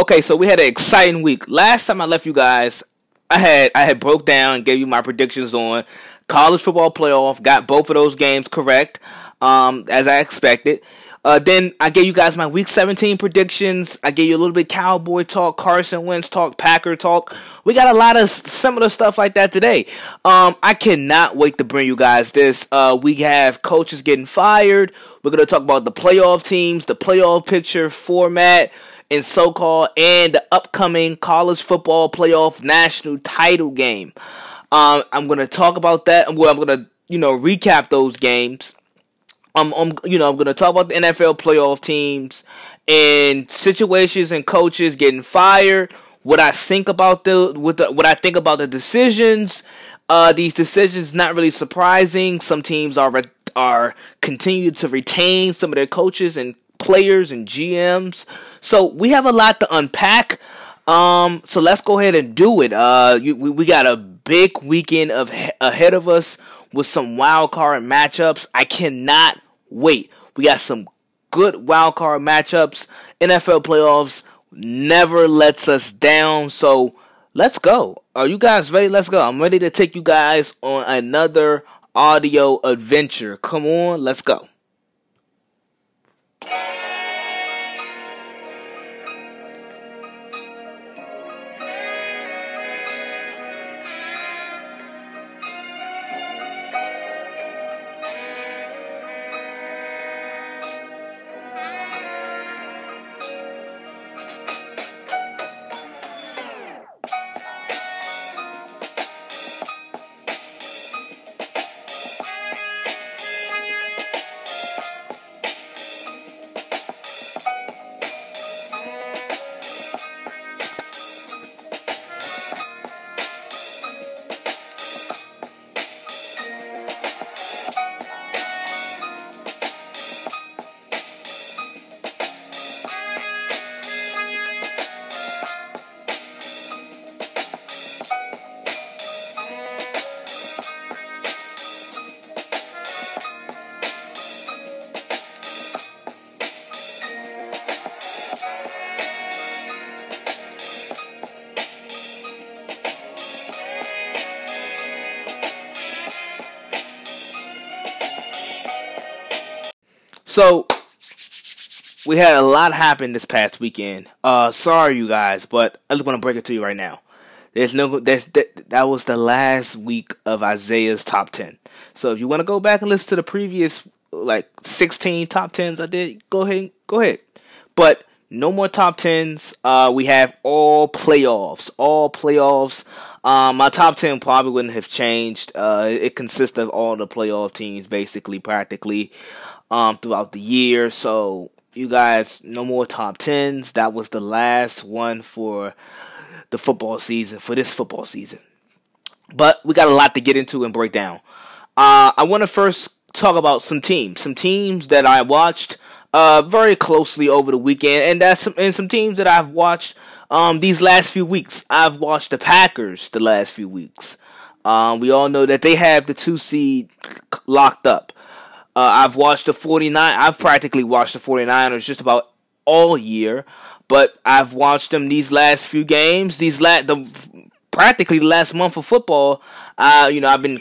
Okay, so we had an exciting week. Last time I left you guys, I had I had broke down and gave you my predictions on college football playoff. Got both of those games correct, um, as I expected. Uh, then I gave you guys my week 17 predictions. I gave you a little bit Cowboy talk, Carson Wentz talk, Packer talk. We got a lot of similar stuff like that today. Um, I cannot wait to bring you guys this. Uh, we have coaches getting fired. We're going to talk about the playoff teams, the playoff picture format, and so called, and the upcoming college football playoff national title game. Um, I'm going to talk about that. Well, I'm going to, you know, recap those games. I'm, I'm you know, I'm going to talk about the NFL playoff teams and situations and coaches getting fired. What I think about the, what the, what I think about the decisions. Uh, these decisions not really surprising. Some teams are are continue to retain some of their coaches and players and GMs. So we have a lot to unpack. Um, so let's go ahead and do it. Uh, you, we, we got a big weekend of ahead of us with some wild card matchups. I cannot wait. We got some good wild card matchups. NFL playoffs never lets us down. So let's go. Are you guys ready? Let's go. I'm ready to take you guys on another audio adventure. Come on, let's go you So we had a lot happen this past weekend. Uh, sorry you guys, but I just want to break it to you right now. There's no there's that, that was the last week of Isaiah's top 10. So if you want to go back and listen to the previous like 16 top 10s I did, go ahead go ahead. But no more top 10s. Uh, we have all playoffs. All playoffs. Um, my top 10 probably wouldn't have changed. Uh, it consists of all the playoff teams, basically, practically um, throughout the year. So you guys, no more top tens. That was the last one for the football season for this football season. But we got a lot to get into and break down. Uh, I want to first talk about some teams, some teams that I watched uh, very closely over the weekend, and that's some, and some teams that I've watched um, these last few weeks. I've watched the Packers the last few weeks. Um, we all know that they have the two seed locked up. Uh, I've watched the 49. I've practically watched the 49ers just about all year, but I've watched them these last few games. These last the practically the last month of football. Uh, you know, I've been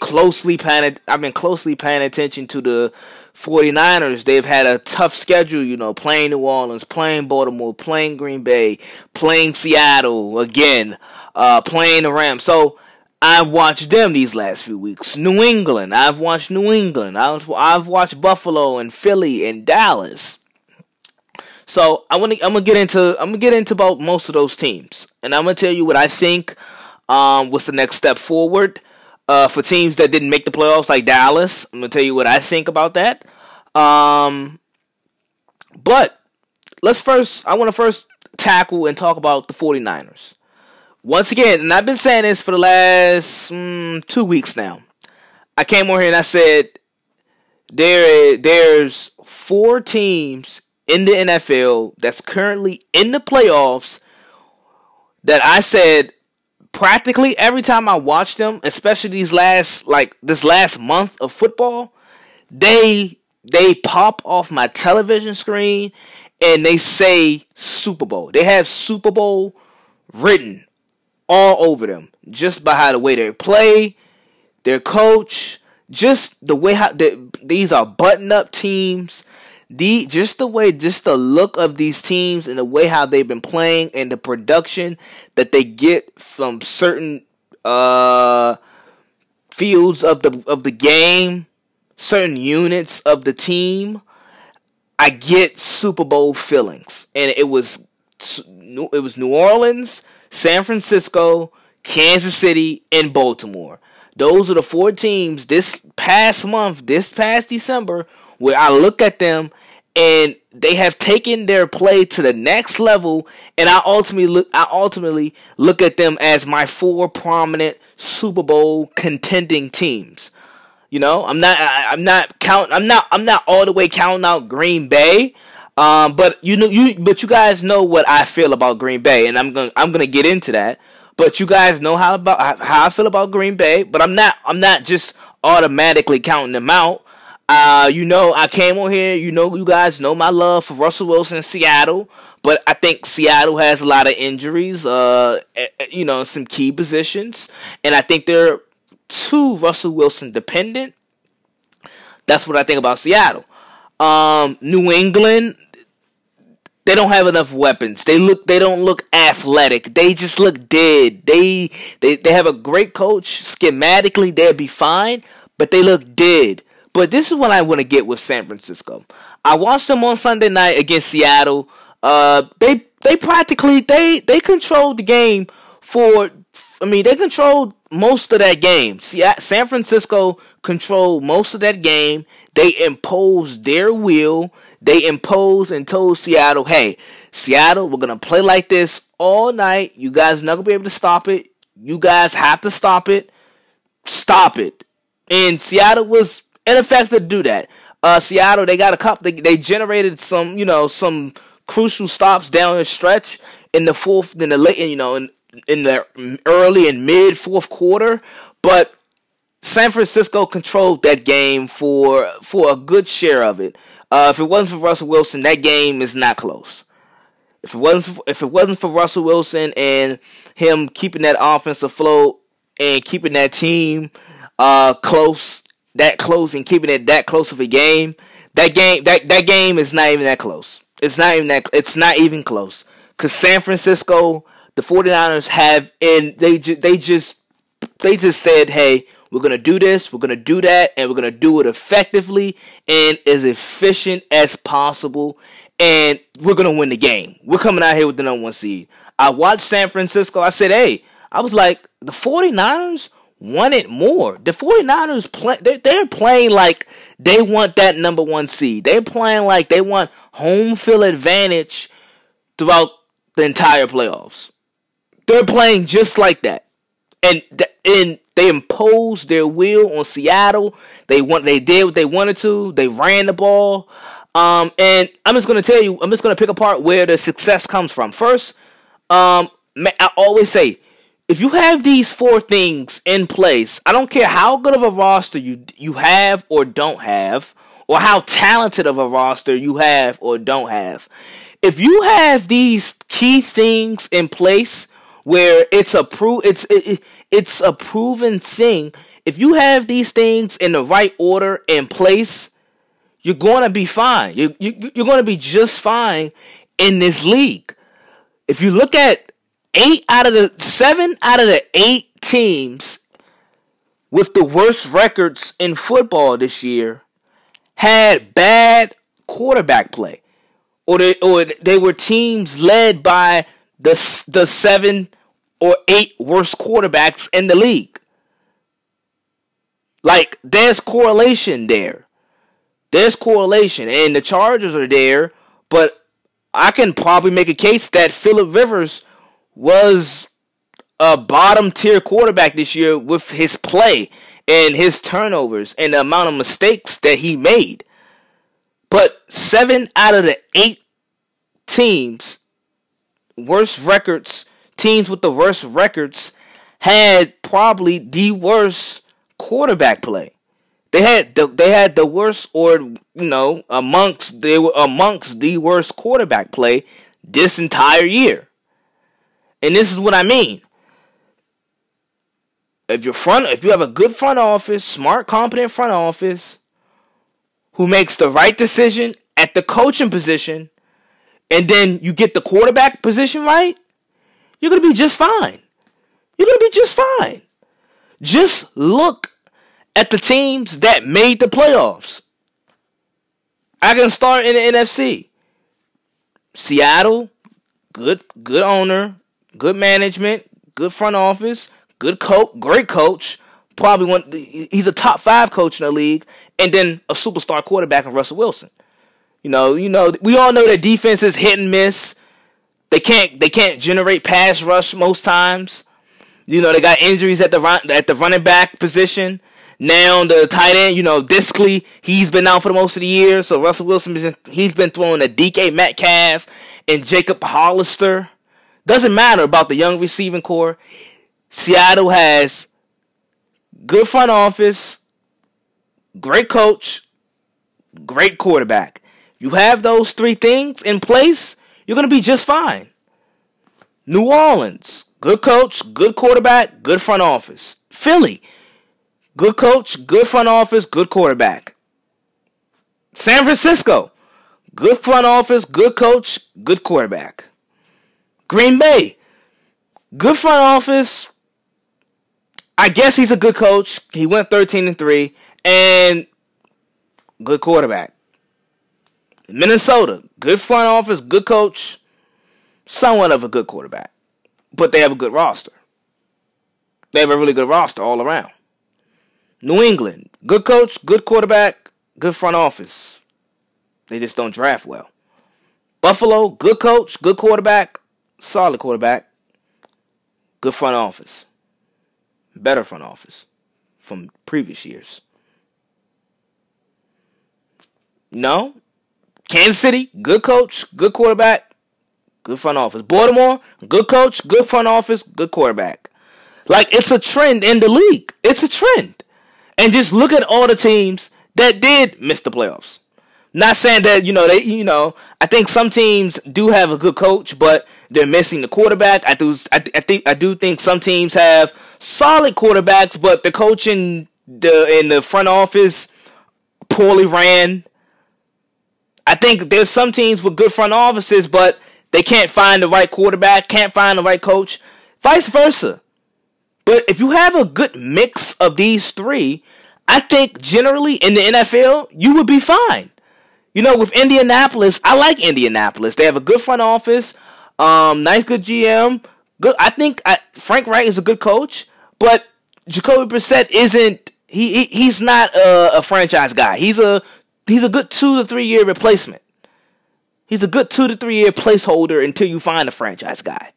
closely paying. I've been closely paying attention to the 49ers. They've had a tough schedule, you know, playing New Orleans, playing Baltimore, playing Green Bay, playing Seattle again, uh, playing the Rams. So I've watched them these last few weeks. New England. I've watched New England. I've, watched Buffalo and Philly and Dallas. So I want to. I'm gonna get into. I'm gonna get into about most of those teams, and I'm gonna tell you what I think. Um, what's the next step forward? Uh, for teams that didn't make the playoffs, like Dallas, I'm gonna tell you what I think about that. Um, but let's first. I want to first tackle and talk about the 49ers once again, and I've been saying this for the last mm, two weeks now. I came on here and I said there there's four teams in the NFL that's currently in the playoffs that I said practically every time I watch them, especially these last like this last month of football, they they pop off my television screen and they say Super Bowl. They have Super Bowl written all over them just by how the way they play, their coach, just the way how they, these are button up teams. The just the way, just the look of these teams and the way how they've been playing and the production that they get from certain uh fields of the of the game, certain units of the team. I get Super Bowl feelings, and it was it was New Orleans, San Francisco, Kansas City, and Baltimore. Those are the four teams this past month, this past December, where I look at them and they have taken their play to the next level and I ultimately look I ultimately look at them as my four prominent Super Bowl contending teams. You know, I'm not I, am not count I'm not I'm not all the way counting out Green Bay. Um, but you know you but you guys know what I feel about Green Bay and I'm to I'm to get into that. But you guys know how about how I feel about Green Bay, but I'm not I'm not just automatically counting them out. Uh, you know, I came on here. You know, you guys know my love for Russell Wilson in Seattle, but I think Seattle has a lot of injuries. Uh, eh, eh, you know, some key positions, and I think they're too Russell Wilson dependent. That's what I think about Seattle. Um, New England, they don't have enough weapons. They look they don't look athletic. They just look dead. They they they have a great coach. Schematically they'll be fine, but they look dead. But this is what I want to get with San Francisco. I watched them on Sunday night against Seattle. Uh they they practically they they controlled the game for I mean they controlled most of that game. See, San Francisco controlled most of that game. They imposed their will they imposed and told Seattle, hey, Seattle, we're going to play like this all night. You guys not going to be able to stop it. You guys have to stop it. Stop it. And Seattle was ineffective to do that. Uh, Seattle, they got a couple, they, they generated some, you know, some crucial stops down the stretch in the fourth, in the late, you know, in, in the early and mid fourth quarter. But San Francisco controlled that game for for a good share of it. Uh, if it wasn't for Russell Wilson, that game is not close. If it wasn't for, if it wasn't for Russell Wilson and him keeping that offense afloat and keeping that team uh, close, that close, and keeping it that close of a game, that game that that game is not even that close. It's not even that. It's not even close. Cause San Francisco, the 49ers have, and they ju- they just they just said, hey, we're going to do this, we're going to do that, and we're going to do it effectively and as efficient as possible. And we're going to win the game. We're coming out here with the number one seed. I watched San Francisco. I said, hey, I was like, the 49ers want it more. The 49ers play they, they're playing like they want that number one seed. They're playing like they want home field advantage throughout the entire playoffs. They're playing just like that. And and they imposed their will on Seattle. They want they did what they wanted to. They ran the ball. Um, and I'm just gonna tell you, I'm just gonna pick apart where the success comes from. First, um, I always say, if you have these four things in place, I don't care how good of a roster you you have or don't have, or how talented of a roster you have or don't have. If you have these key things in place, where it's a pro, it's it, it's a proven thing. If you have these things in the right order and place, you're going to be fine. You, you, you're going to be just fine in this league. If you look at eight out of the seven out of the eight teams with the worst records in football this year had bad quarterback play, or they, or they were teams led by the the seven or eight worst quarterbacks in the league. Like, there's correlation there. There's correlation. And the Chargers are there, but I can probably make a case that Philip Rivers was a bottom tier quarterback this year with his play and his turnovers and the amount of mistakes that he made. But seven out of the eight teams, worst records teams with the worst records had probably the worst quarterback play. They had the, they had the worst, or you know, amongst they were amongst the worst quarterback play this entire year. And this is what I mean. If your front, if you have a good front office, smart, competent front office, who makes the right decision at the coaching position, and then you get the quarterback position right, you're gonna be just fine. You're gonna be just fine. Just look at the teams that made the playoffs. I can start in the NFC. Seattle, good good owner, good management, good front office, good coach, great coach. Probably one. He's a top five coach in the league, and then a superstar quarterback in Russell Wilson. You know, you know, we all know that defense is hit and miss. They can't they can't generate pass rush most times. You know, they got injuries at the run, at the running back position. Now the tight end, you know, Dissly, he's been out for the most of the year. So Russell Wilson, he's been throwing a DK Metcalf and Jacob Hollister. Doesn't matter about the young receiving core. Seattle has good front office, great coach, great quarterback. You have those three things in place, you're going to be just fine. New Orleans, good coach, good quarterback, good front office. Philly, good coach, good front office, good quarterback. San Francisco, good front office, good coach, good quarterback. Green Bay, good front office. I guess he's a good coach. He went 13 and 3 and good quarterback. Minnesota, good front office, good coach, somewhat of a good quarterback. But they have a good roster. They have a really good roster all around. New England, good coach, good quarterback, good front office. They just don't draft well. Buffalo, good coach, good quarterback, solid quarterback, good front office. Better front office from previous years. No, Kansas City, good coach, good quarterback, good front office. Baltimore, good coach, good front office, good quarterback. Like it's a trend in the league. It's a trend. And just look at all the teams that did miss the playoffs. Not saying that, you know, they you know, I think some teams do have a good coach, but they're missing the quarterback. I do I, I think I do think some teams have solid quarterbacks, but the coaching the in the front office poorly ran I think there's some teams with good front offices, but they can't find the right quarterback, can't find the right coach, vice versa. But if you have a good mix of these three, I think generally in the NFL, you would be fine. You know, with Indianapolis, I like Indianapolis. They have a good front office, um, nice, good GM. Good. I think I, Frank Reich is a good coach, but Jacoby Brissett isn't. He, he he's not a, a franchise guy. He's a he's a good two to three year replacement. He's a good two to three year placeholder until you find a franchise guy.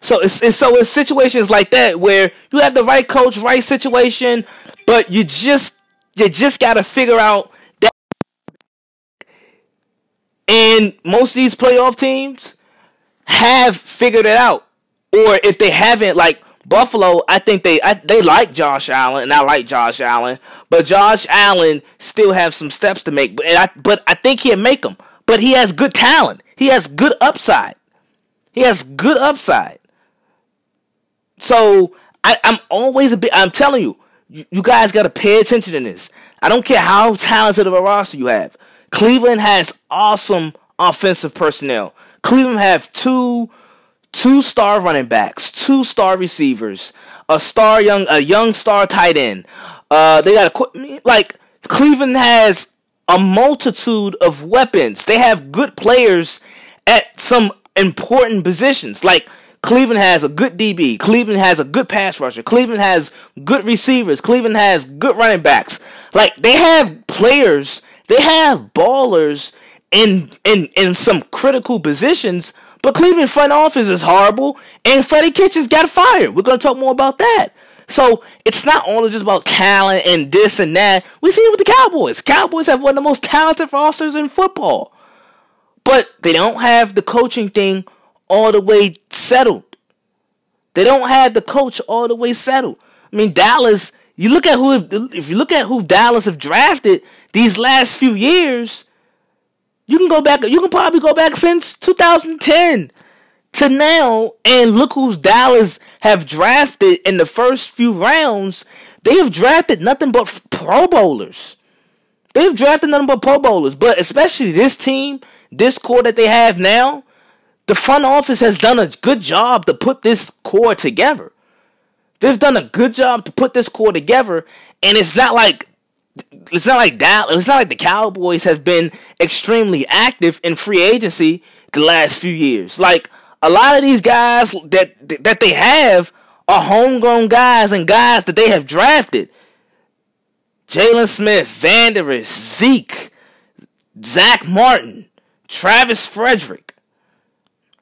So it's, it's so it's situations like that where you have the right coach, right situation, but you just you just got to figure out that. And most of these playoff teams have figured it out, or if they haven't, like Buffalo, I think they I, they like Josh Allen, and I like Josh Allen, but Josh Allen still have some steps to make. But I but I think he'll make them. But he has good talent. He has good upside. He has good upside. So I, am always a bit. I'm telling you, you, you guys got to pay attention to this. I don't care how talented of a roster you have. Cleveland has awesome offensive personnel. Cleveland have two two star running backs, two star receivers, a star young a young star tight end. Uh, they got a like Cleveland has a multitude of weapons. They have good players at some important positions. Like Cleveland has a good DB. Cleveland has a good pass rusher. Cleveland has good receivers. Cleveland has good running backs. Like they have players. They have ballers in in in some critical positions but Cleveland front office is horrible, and Freddie Kitchens got fired. We're going to talk more about that. So it's not only just about talent and this and that. We see it with the Cowboys. Cowboys have one of the most talented rosters in football, but they don't have the coaching thing all the way settled. They don't have the coach all the way settled. I mean, Dallas, You look at who if you look at who Dallas have drafted these last few years, you can go back. You can probably go back since 2010 to now, and look who's Dallas have drafted in the first few rounds. They have drafted nothing but Pro Bowlers. They've drafted nothing but Pro Bowlers, but especially this team, this core that they have now, the front office has done a good job to put this core together. They've done a good job to put this core together, and it's not like it's not like Dallas. It's not like the Cowboys have been extremely active in free agency the last few years. Like a lot of these guys that that they have are homegrown guys and guys that they have drafted. Jaylon Smith, Vander Esch, Zeke, Zach Martin, Travis Frederick.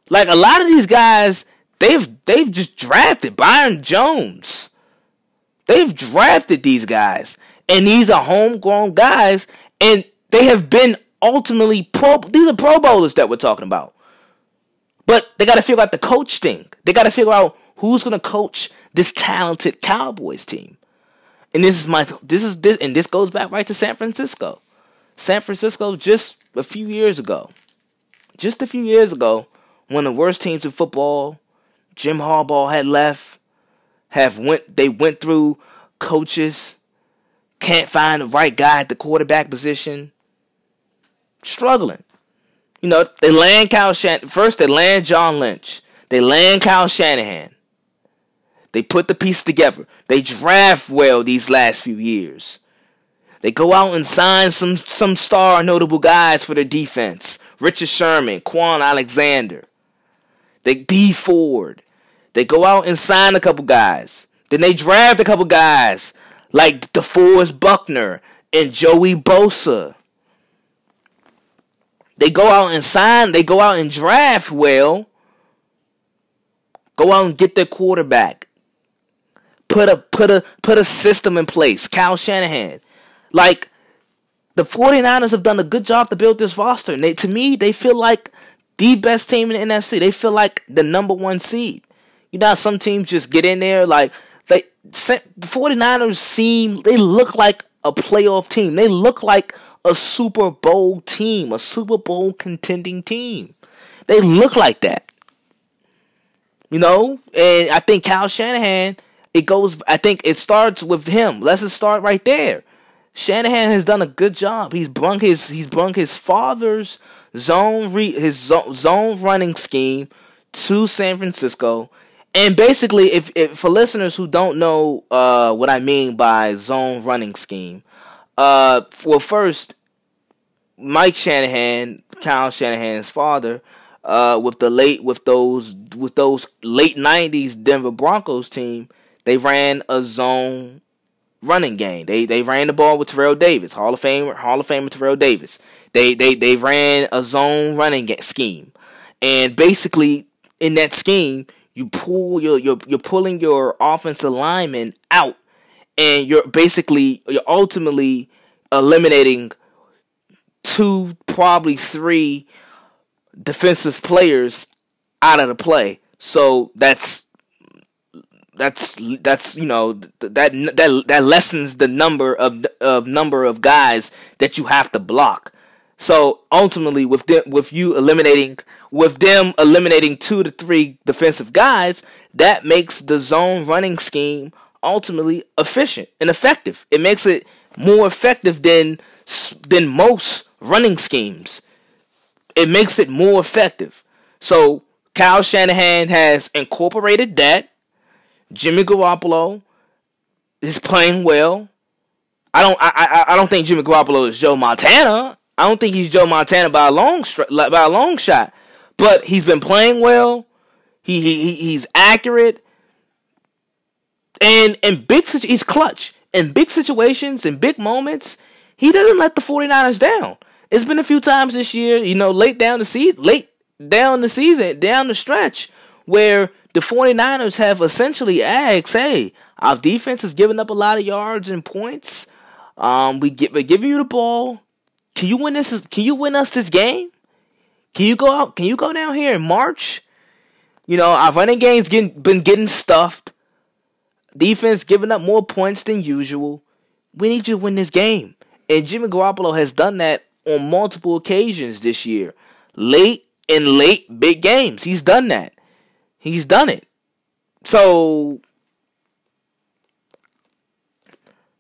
Like a lot of these guys, they've they've just drafted Byron Jones. They've drafted these guys, and these are homegrown guys, and they have been ultimately pro. These are Pro Bowlers that we're talking about. But they got to figure out the coach thing. They got to figure out who's going to coach this talented Cowboys team. And this is my this is this and this goes back right to San Francisco. San Francisco just a few years ago. Just a few years ago, one of the worst teams in football, Jim Harbaugh had left, have went they went through coaches, can't find the right guy at the quarterback position, struggling. You know, they land Kyle Shan first they land John Lynch. They land Kyle Shanahan. They put the piece together. They draft well these last few years. They go out and sign some some star notable guys for their defense. Richard Sherman, Kwon Alexander. They Dee Ford. They go out and sign a couple guys. Then they draft a couple guys like DeForest Buckner and Joey Bosa. They go out and sign, they go out and draft well. Go out and get their quarterback. Put a put a put a system in place. Kyle Shanahan. Like the 49ers have done a good job to build this roster. And they, to me, they feel like the best team in the NFC. They feel like the number one seed. You know some teams just get in there like they the 49ers seem they look like a playoff team. They look like a Super Bowl team, a Super Bowl contending team. They look like that. You know, and I think Kyle Shanahan, it goes I think it starts with him. Let's just start right there. Shanahan has done a good job. He's brung his he's brung his father's zone re, his zone running scheme to San Francisco. And basically, if, if for listeners who don't know uh, what I mean by zone running scheme, uh, well, first, Mike Shanahan, Kyle Shanahan's father, uh, with the late with those with those late '90s Denver Broncos team, they ran a zone running game. They they ran the ball with Terrell Davis, Hall of Fame Hall of Famer Terrell Davis. They they they ran a zone running scheme, and basically in that scheme, you pull your you're, you're pulling your offensive lineman out, and you're basically you're ultimately eliminating two, probably three defensive players out of the play. So that's that's that's you know that that that lessens the number of of number of guys that you have to block. So ultimately, with them, with you eliminating with them eliminating two to three defensive guys, that makes the zone running scheme ultimately efficient and effective. It makes it more effective than than most running schemes. It makes it more effective. So Kyle Shanahan has incorporated that. Jimmy Garoppolo is playing well. I don't I, I I don't think Jimmy Garoppolo is Joe Montana. I don't think he's Joe Montana by a long by a long shot. But he's been playing well. He he he's accurate. And in big he's clutch. In big situations, in big moments, he doesn't let the 49ers down. It's been a few times this year, you know, late down the season, late down the season, down the stretch, where the 49ers have essentially asked, hey, our defense has given up a lot of yards and points. Um, we get, we're giving you the ball. Can you win this? Can you win us this game? Can you go out? Can you go down here in March? You know, our running game's getting been getting stuffed. defense giving up more points than usual. We need you to win this game. And Jimmy Garoppolo has done that on multiple occasions this year. Late in late big games. He's done that. He's done it. So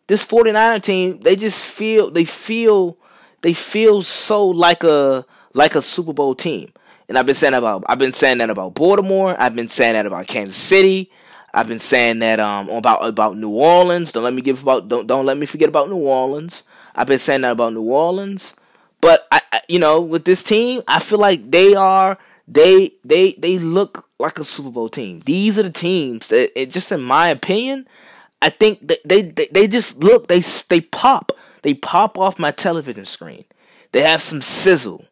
this 49er team, they just feel they feel they feel so like a like a Super Bowl team. And I've been saying about I've been saying that about Baltimore. I've been saying that about Kansas City. I've been saying that um about about New Orleans. Don't let me give about don't don't let me forget about New Orleans. I've been saying that about New Orleans. But I, I you know with this team, I feel like they are they they they look like a Super Bowl team. These are the teams that, just in my opinion, I think they, they they just look they they pop they pop off my television screen. They have some sizzle.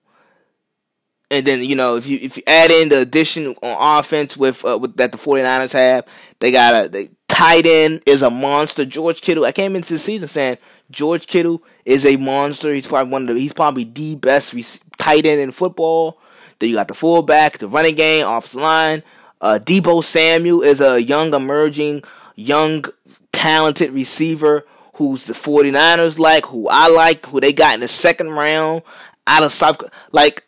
And then you know if you if you add in the addition on offense with uh, with that the 49ers have, they got a they, tight end is a monster. George Kittle. I came into the season saying George Kittle is a monster. He's probably one of the he's probably the best tight end in football. Then you got the fullback, the running game, offensive line. Uh, Deebo Samuel is a young emerging, young talented receiver who's the 49ers like, who I like, who they got in the second round out of South like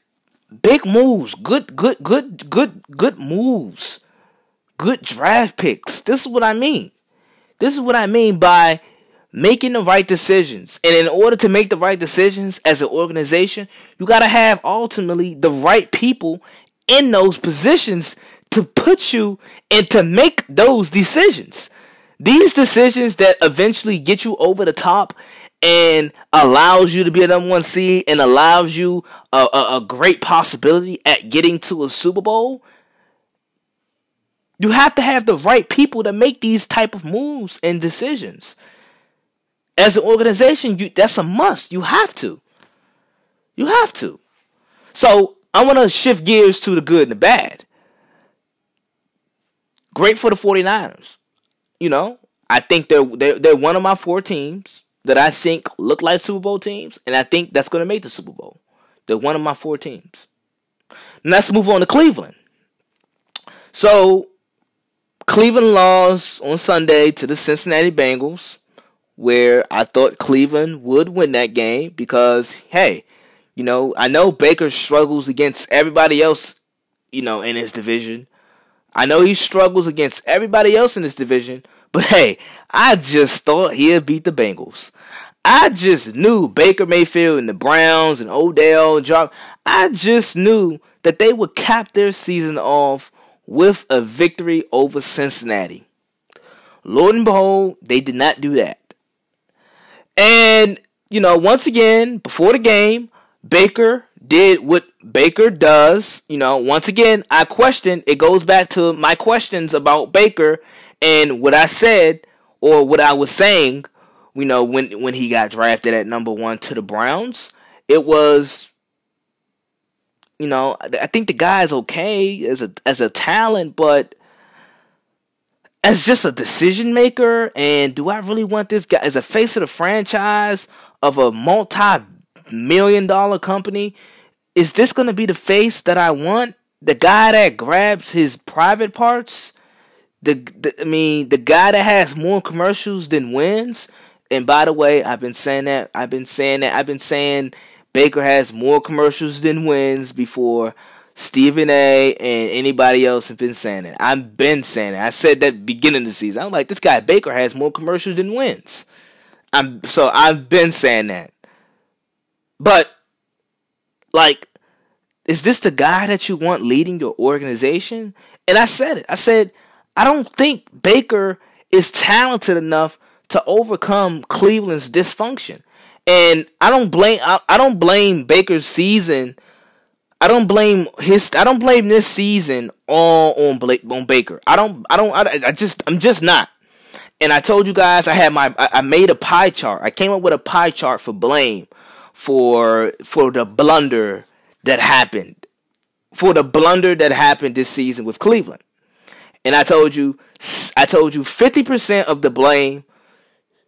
big moves, good good good good good moves. Good draft picks. This is what I mean. This is what I mean by making the right decisions. And in order to make the right decisions as an organization, you got to have ultimately the right people in those positions to put you and to make those decisions. These decisions that eventually get you over the top and allows you to be a number one seed and allows you a, a, a great possibility at getting to a Super Bowl. You have to have the right people to make these type of moves and decisions. As an organization, you that's a must. You have to. You have to. So I want to shift gears to the good and the bad. Great for the 49ers. You know, I think they're, they're, they're one of my four teams that I think look like Super Bowl teams, and I think that's going to make the Super Bowl. They're one of my four teams. Now let's move on to Cleveland. So, Cleveland lost on Sunday to the Cincinnati Bengals, where I thought Cleveland would win that game because, hey, you know, I know Baker struggles against everybody else, you know, in his division. I know he struggles against everybody else in this division, but hey, I just thought he'd beat the Bengals. I just knew Baker Mayfield and the Browns and Odell and Job. I just knew that they would cap their season off with a victory over Cincinnati. Lord and behold, they did not do that. And, you know, once again, before the game, Baker did what Baker does. You know, once again, I question. It goes back to my questions about Baker and what I said or what I was saying. You know, when when he got drafted at number one to the Browns, it was. You know, I think the guy's okay as a as a talent, but as just a decision maker, and do I really want this guy as a face of the franchise of a multi million dollar company? Is this going to be the face that I want? The guy that grabs his private parts? The, the I mean, the guy that has more commercials than wins? And by the way, I've been saying that. I've been saying that. I've been saying Baker has more commercials than wins before. Stephen A. and anybody else have been saying it. I've been saying it. I said that beginning of the season. I'm like, this guy Baker has more commercials than wins. I'm so I've been saying that. But like, is this the guy that you want leading your organization? And I said it. I said, I don't think Baker is talented enough to overcome Cleveland's dysfunction. And I don't blame I, I don't blame Baker's season. I don't blame his I don't blame this season all on Blake, on Baker. I don't I don't I, I just I'm just not. And I told you guys I had my I, I made a pie chart. I came up with a pie chart for blame for for the blunder that happened, for the blunder that happened this season with Cleveland. And I told you, I told you, fifty percent of the blame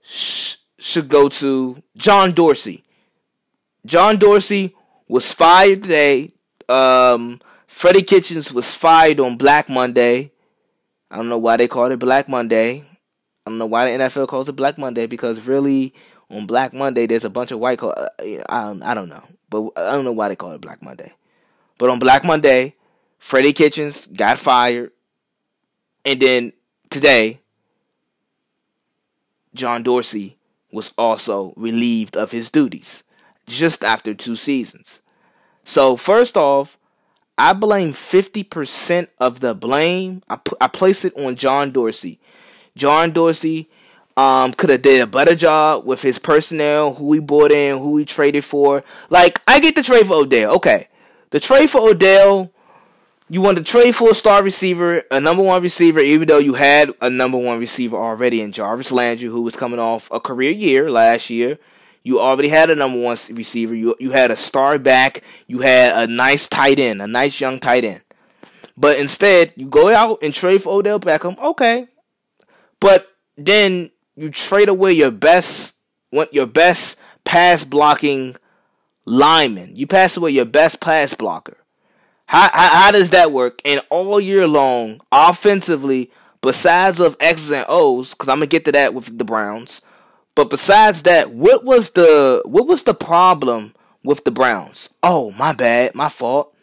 sh- should go to John Dorsey. John Dorsey was fired today. Um, Freddie Kitchens was fired on Black Monday. I don't know why they called it Black Monday. I don't know why the NFL calls it Black Monday because really on Black Monday there's a bunch of white. Co- uh, I um, I don't know, but I don't know why they call it Black Monday. But on Black Monday, Freddie Kitchens got fired, and then today, John Dorsey was also relieved of his duties just after two seasons. So first off, I blame 50% of the blame. I, I place it on John Dorsey. John Dorsey um, could have did a better job with his personnel, who he bought in, who he traded for. Like, I get the trade for Odell. Okay. The trade for Odell, you want to trade for a star receiver, a number one receiver, even though you had a number one receiver already in Jarvis Landry, who was coming off a career year last year. You already had a number one receiver. You you had a star back. You had a nice tight end, a nice young tight end. But instead, you go out and trade for Odell Beckham. Okay, but then you trade away your best, your best pass blocking lineman. You pass away your best pass blocker. How, how, how does that work? And all year long, offensively, besides of X's and O's, because I'm gonna get to that with the Browns. But besides that, what was the what was the problem with the Browns? Oh, my bad, my fault.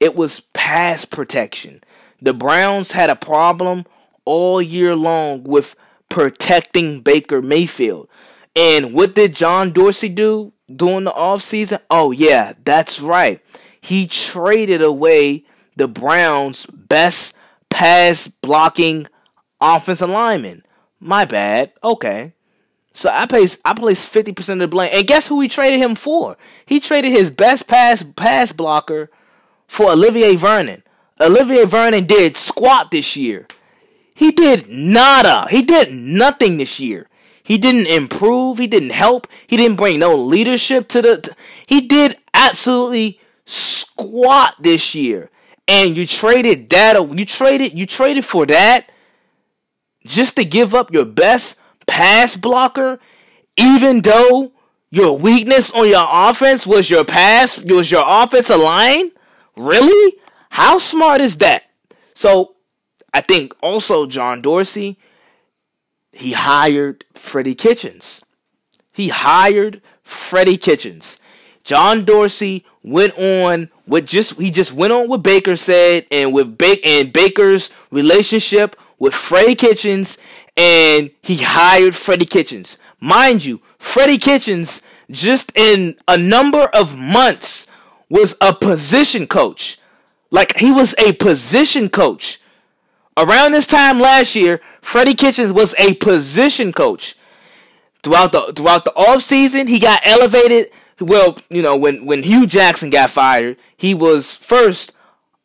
It was pass protection. The Browns had a problem all year long with protecting Baker Mayfield. And what did John Dorsey do during the offseason? Oh, yeah, that's right. He traded away the Browns' best pass blocking offensive lineman. My bad. Okay. So I place I place fifty percent of the blame. And guess who he traded him for? He traded his best pass pass blocker for Olivier Vernon. Olivier Vernon did squat this year. He did nada. He did nothing this year. He didn't improve. He didn't help. He didn't bring no leadership to the. he did absolutely squat this year. And you traded that. You traded. You traded for that. Just to give up your best pass blocker, even though your weakness on your offense was your pass, was your offensive line? Really? How smart is that? So I think also John Dorsey, he hired Freddie Kitchens. He hired Freddie Kitchens. John Dorsey went on with just he just went on with Baker said and with Baker and Baker's relationship with Freddie Kitchens and he hired Freddie Kitchens. Mind you, Freddie Kitchens just in a number of months was a position coach. Like he was a position coach. Around this time last year, Freddie Kitchens was a position coach. Throughout the throughout the off season, he got elevated. Well, you know, when when Hue Jackson got fired, he was first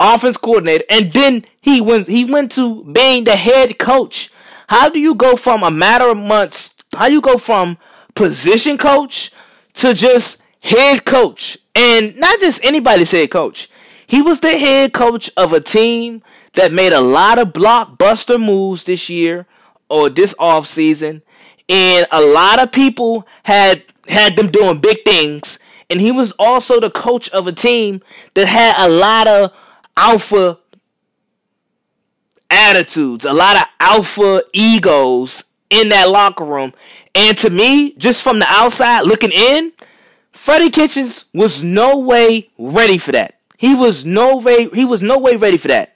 offense coordinator, and then he went he went to being the head coach. How do you go from a matter of months? How do you go from position coach to just head coach? And not just anybody's head coach. He was the head coach of a team that made a lot of blockbuster moves this year or this off season, and a lot of people had had them doing big things. And he was also the coach of a team that had a lot of alpha attitudes, a lot of alpha egos in that locker room. And to me, just from the outside looking in, Freddie Kitchens was no way ready for that. He was no way he was no way ready for that.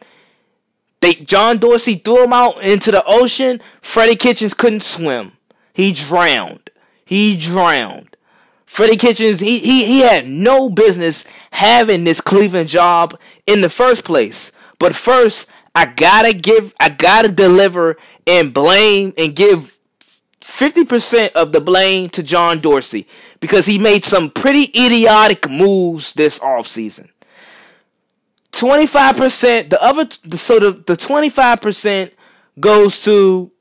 They John Dorsey threw him out into the ocean. Freddie Kitchens couldn't swim. He drowned. He drowned. Freddie Kitchens, he, he, he had no business having this Cleveland job in the first place. But first, I gotta give, I gotta deliver and blame and give 50% of the blame to John Dorsey because he made some pretty idiotic moves this offseason. 25%, the other, so the, the 25% goes to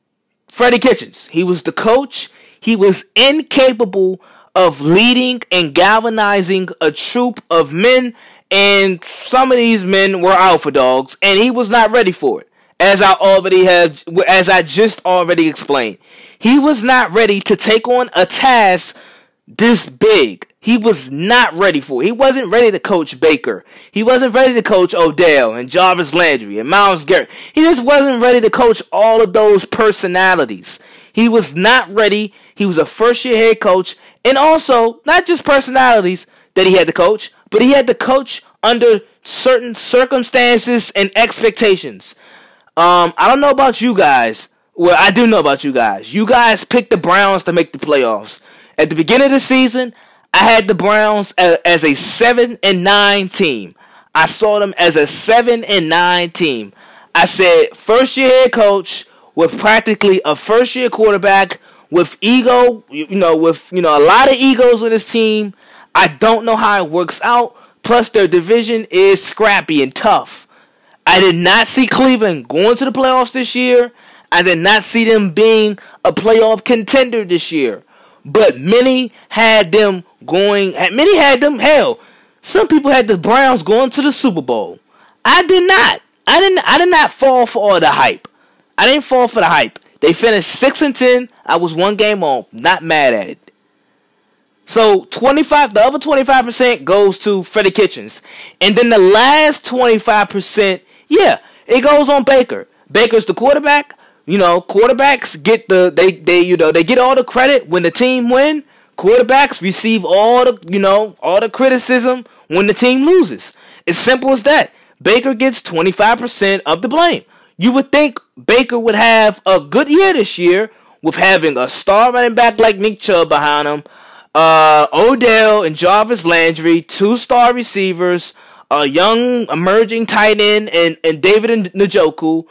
Freddie Kitchens. He was the coach. He was incapable of leading and galvanizing a troop of men and some of these men were alpha dogs, and he was not ready for it. As I already have, as I just already explained, he was not ready to take on a task this big. He was not ready for. He wasn't ready to coach Baker. He wasn't ready to coach Odell and Jarvis Landry and Myles Garrett. He just wasn't ready to coach all of those personalities. He was not ready. He was a first year head coach. And also, not just personalities that he had to coach, but he had to coach under certain circumstances and expectations. Um, I don't know about you guys. Well, I do know about you guys. You guys picked the Browns to make the playoffs. At the beginning of the season, I had the Browns as a 7 and 9 team. I saw them as a 7 and 9 team. I said first year head coach with practically a first year quarterback with ego, you know, with you know a lot of egos on this team. I don't know how it works out. Plus their division is scrappy and tough. I did not see Cleveland going to the playoffs this year. I did not see them being a playoff contender this year. But many had them going many had them hell. Some people had the Browns going to the Super Bowl. I did not. I didn't I did not fall for all the hype. I didn't fall for the hype. They finished six and ten. I was one game off. Not mad at it. So twenty five, the other twenty five percent goes to Freddie Kitchens, and then the last twenty five percent, yeah, it goes on Baker. Baker's the quarterback. You know, quarterbacks get the they they you know they get all the credit when the team win. Quarterbacks receive all the you know all the criticism when the team loses. It's simple as that. Baker gets 25% of the blame. You would think Baker would have a good year this year with having a star running back like Nick Chubb behind him, uh, Odell and Jarvis Landry, two star receivers, a young emerging tight end, and, and David and Njoku.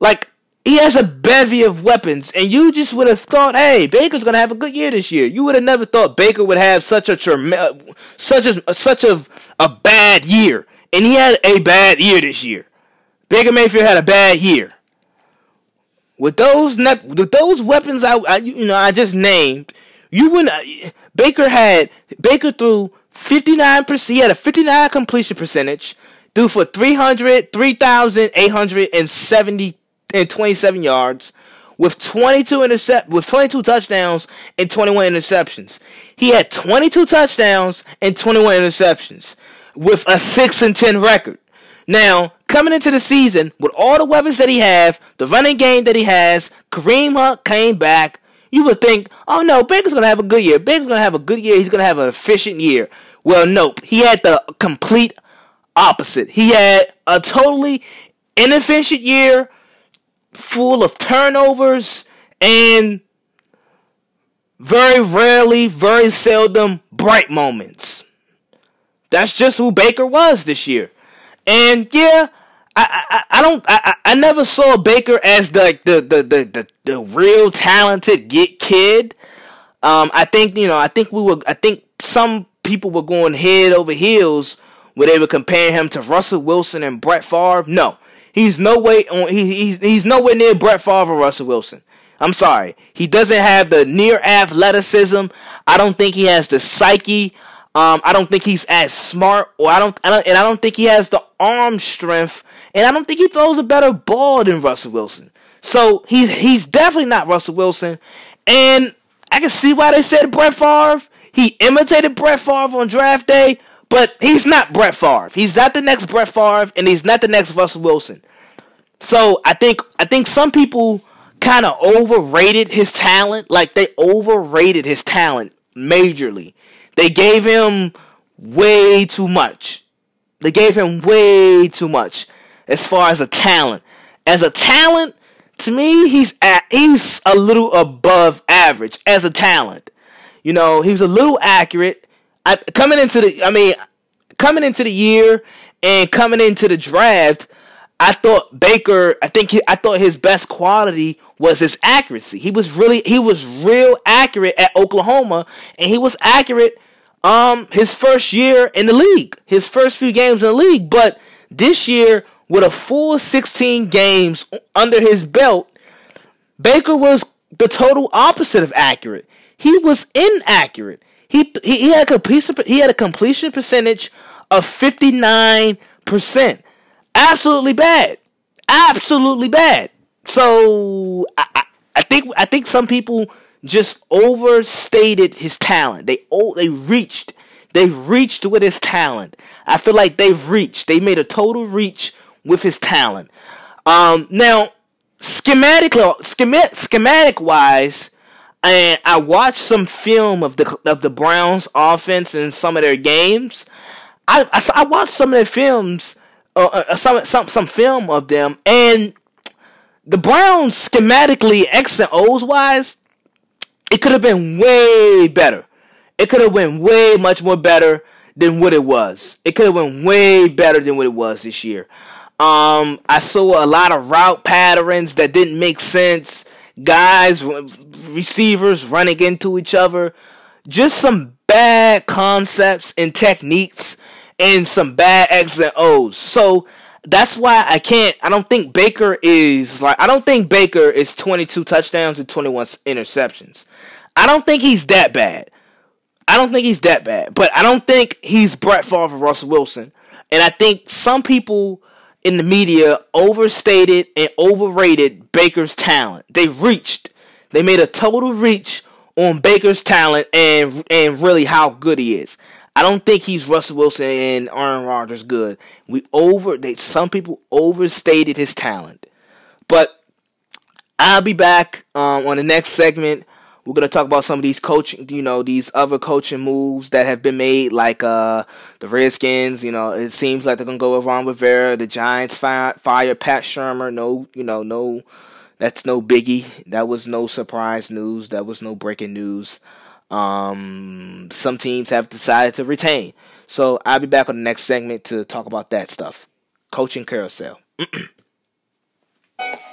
Like, he has a bevy of weapons, and you just would have thought, hey, Baker's gonna have a good year this year. You would have never thought Baker would have such a trem- such a such a a bad year and he had a bad year this year. Baker Mayfield had a bad year. With those ne- with those weapons I, I, you know I just named, you wouldn't. Uh, Baker had Baker threw fifty nine percent. He had a fifty nine completion percentage. Threw for 300, 3,870 and 27 yards with 22 intercept with 22 touchdowns and 21 interceptions. He had 22 touchdowns and 21 interceptions with a 6 and 10 record. Now, coming into the season, with all the weapons that he have, the running game that he has, Kareem Hunt came back, you would think, oh no, Baker's going to have a good year. Baker's going to have a good year. He's going to have an efficient year. Well, nope. He had the complete opposite. He had a totally inefficient year, full of turnovers, and very rarely, very seldom bright moments. That's just who Baker was this year. And yeah, I I, I don't I, I never saw Baker as the the the the, the, the real talented get kid. Um, I think you know I think we were I think some people were going head over heels where they were comparing him to Russell Wilson and Brett Favre. No, he's no way on he, he's he's nowhere near Brett Favre or Russell Wilson. I'm sorry, he doesn't have the near athleticism. I don't think he has the psyche um, I don't think he's as smart, or I don't, I don't, and I don't think he has the arm strength, and I don't think he throws a better ball than Russell Wilson. So he's he's definitely not Russell Wilson, and I can see why they said Brett Favre. He imitated Brett Favre on draft day, but he's not Brett Favre. He's not the next Brett Favre, and he's not the next Russell Wilson. So I think I think some people kind of overrated his talent. Like they overrated his talent majorly. They gave him way too much. They gave him way too much as far as a talent. As a talent, to me, he's at, he's a little above average as a talent. You know, he was a little accurate. I, coming into the, I mean, coming into the year and coming into the draft, I thought Baker. I think he, I thought his best quality was his accuracy. He was really, he was real accurate at Oklahoma, and he was accurate um his first year in the league, his first few games in the league, but this year with a full 16 games under his belt, Baker was the total opposite of accurate. He was inaccurate. He he, had a completion he had a completion percentage of 59%. Absolutely bad. Absolutely bad. So I, I, I think I think some people just overstated his talent. They oh, they reached. They reached with his talent. I feel like they've reached. They made a total reach with his talent. Um, now, schematic schematic schematic wise, and I watched some film of the of the Browns offense and some of their games. I I, I watched some of their films, uh, uh, some some some film of them, and the Browns schematically X and O's wise, it could have been way better. It could have been way much more better than what it was. It could have been way better than what it was this year. Um, I saw a lot of route patterns that didn't make sense. Guys, receivers running into each other. Just some bad concepts and techniques and some bad X and O's. So that's why I can't. I don't think Baker is like. I don't think Baker is 22 touchdowns and 21 interceptions. I don't think he's that bad. I don't think he's that bad. But I don't think he's Brett Favre Russell Wilson. And I think some people in the media overstated and overrated Baker's talent. They reached. They made a total reach on Baker's talent and and really how good he is. I don't think he's Russell Wilson and Aaron Rodgers good. We over they some people overstated his talent. But I'll be back um, on the next segment we're gonna talk about some of these coaching, you know, these other coaching moves that have been made, like uh, the Redskins. You know, it seems like they're gonna go with Ron Rivera. The Giants fire, fire Pat Shurmur. No, you know, no, that's no biggie. That was no surprise news. That was no breaking news. Um, some teams have decided to retain. So I'll be back on the next segment to talk about that stuff. Coaching carousel.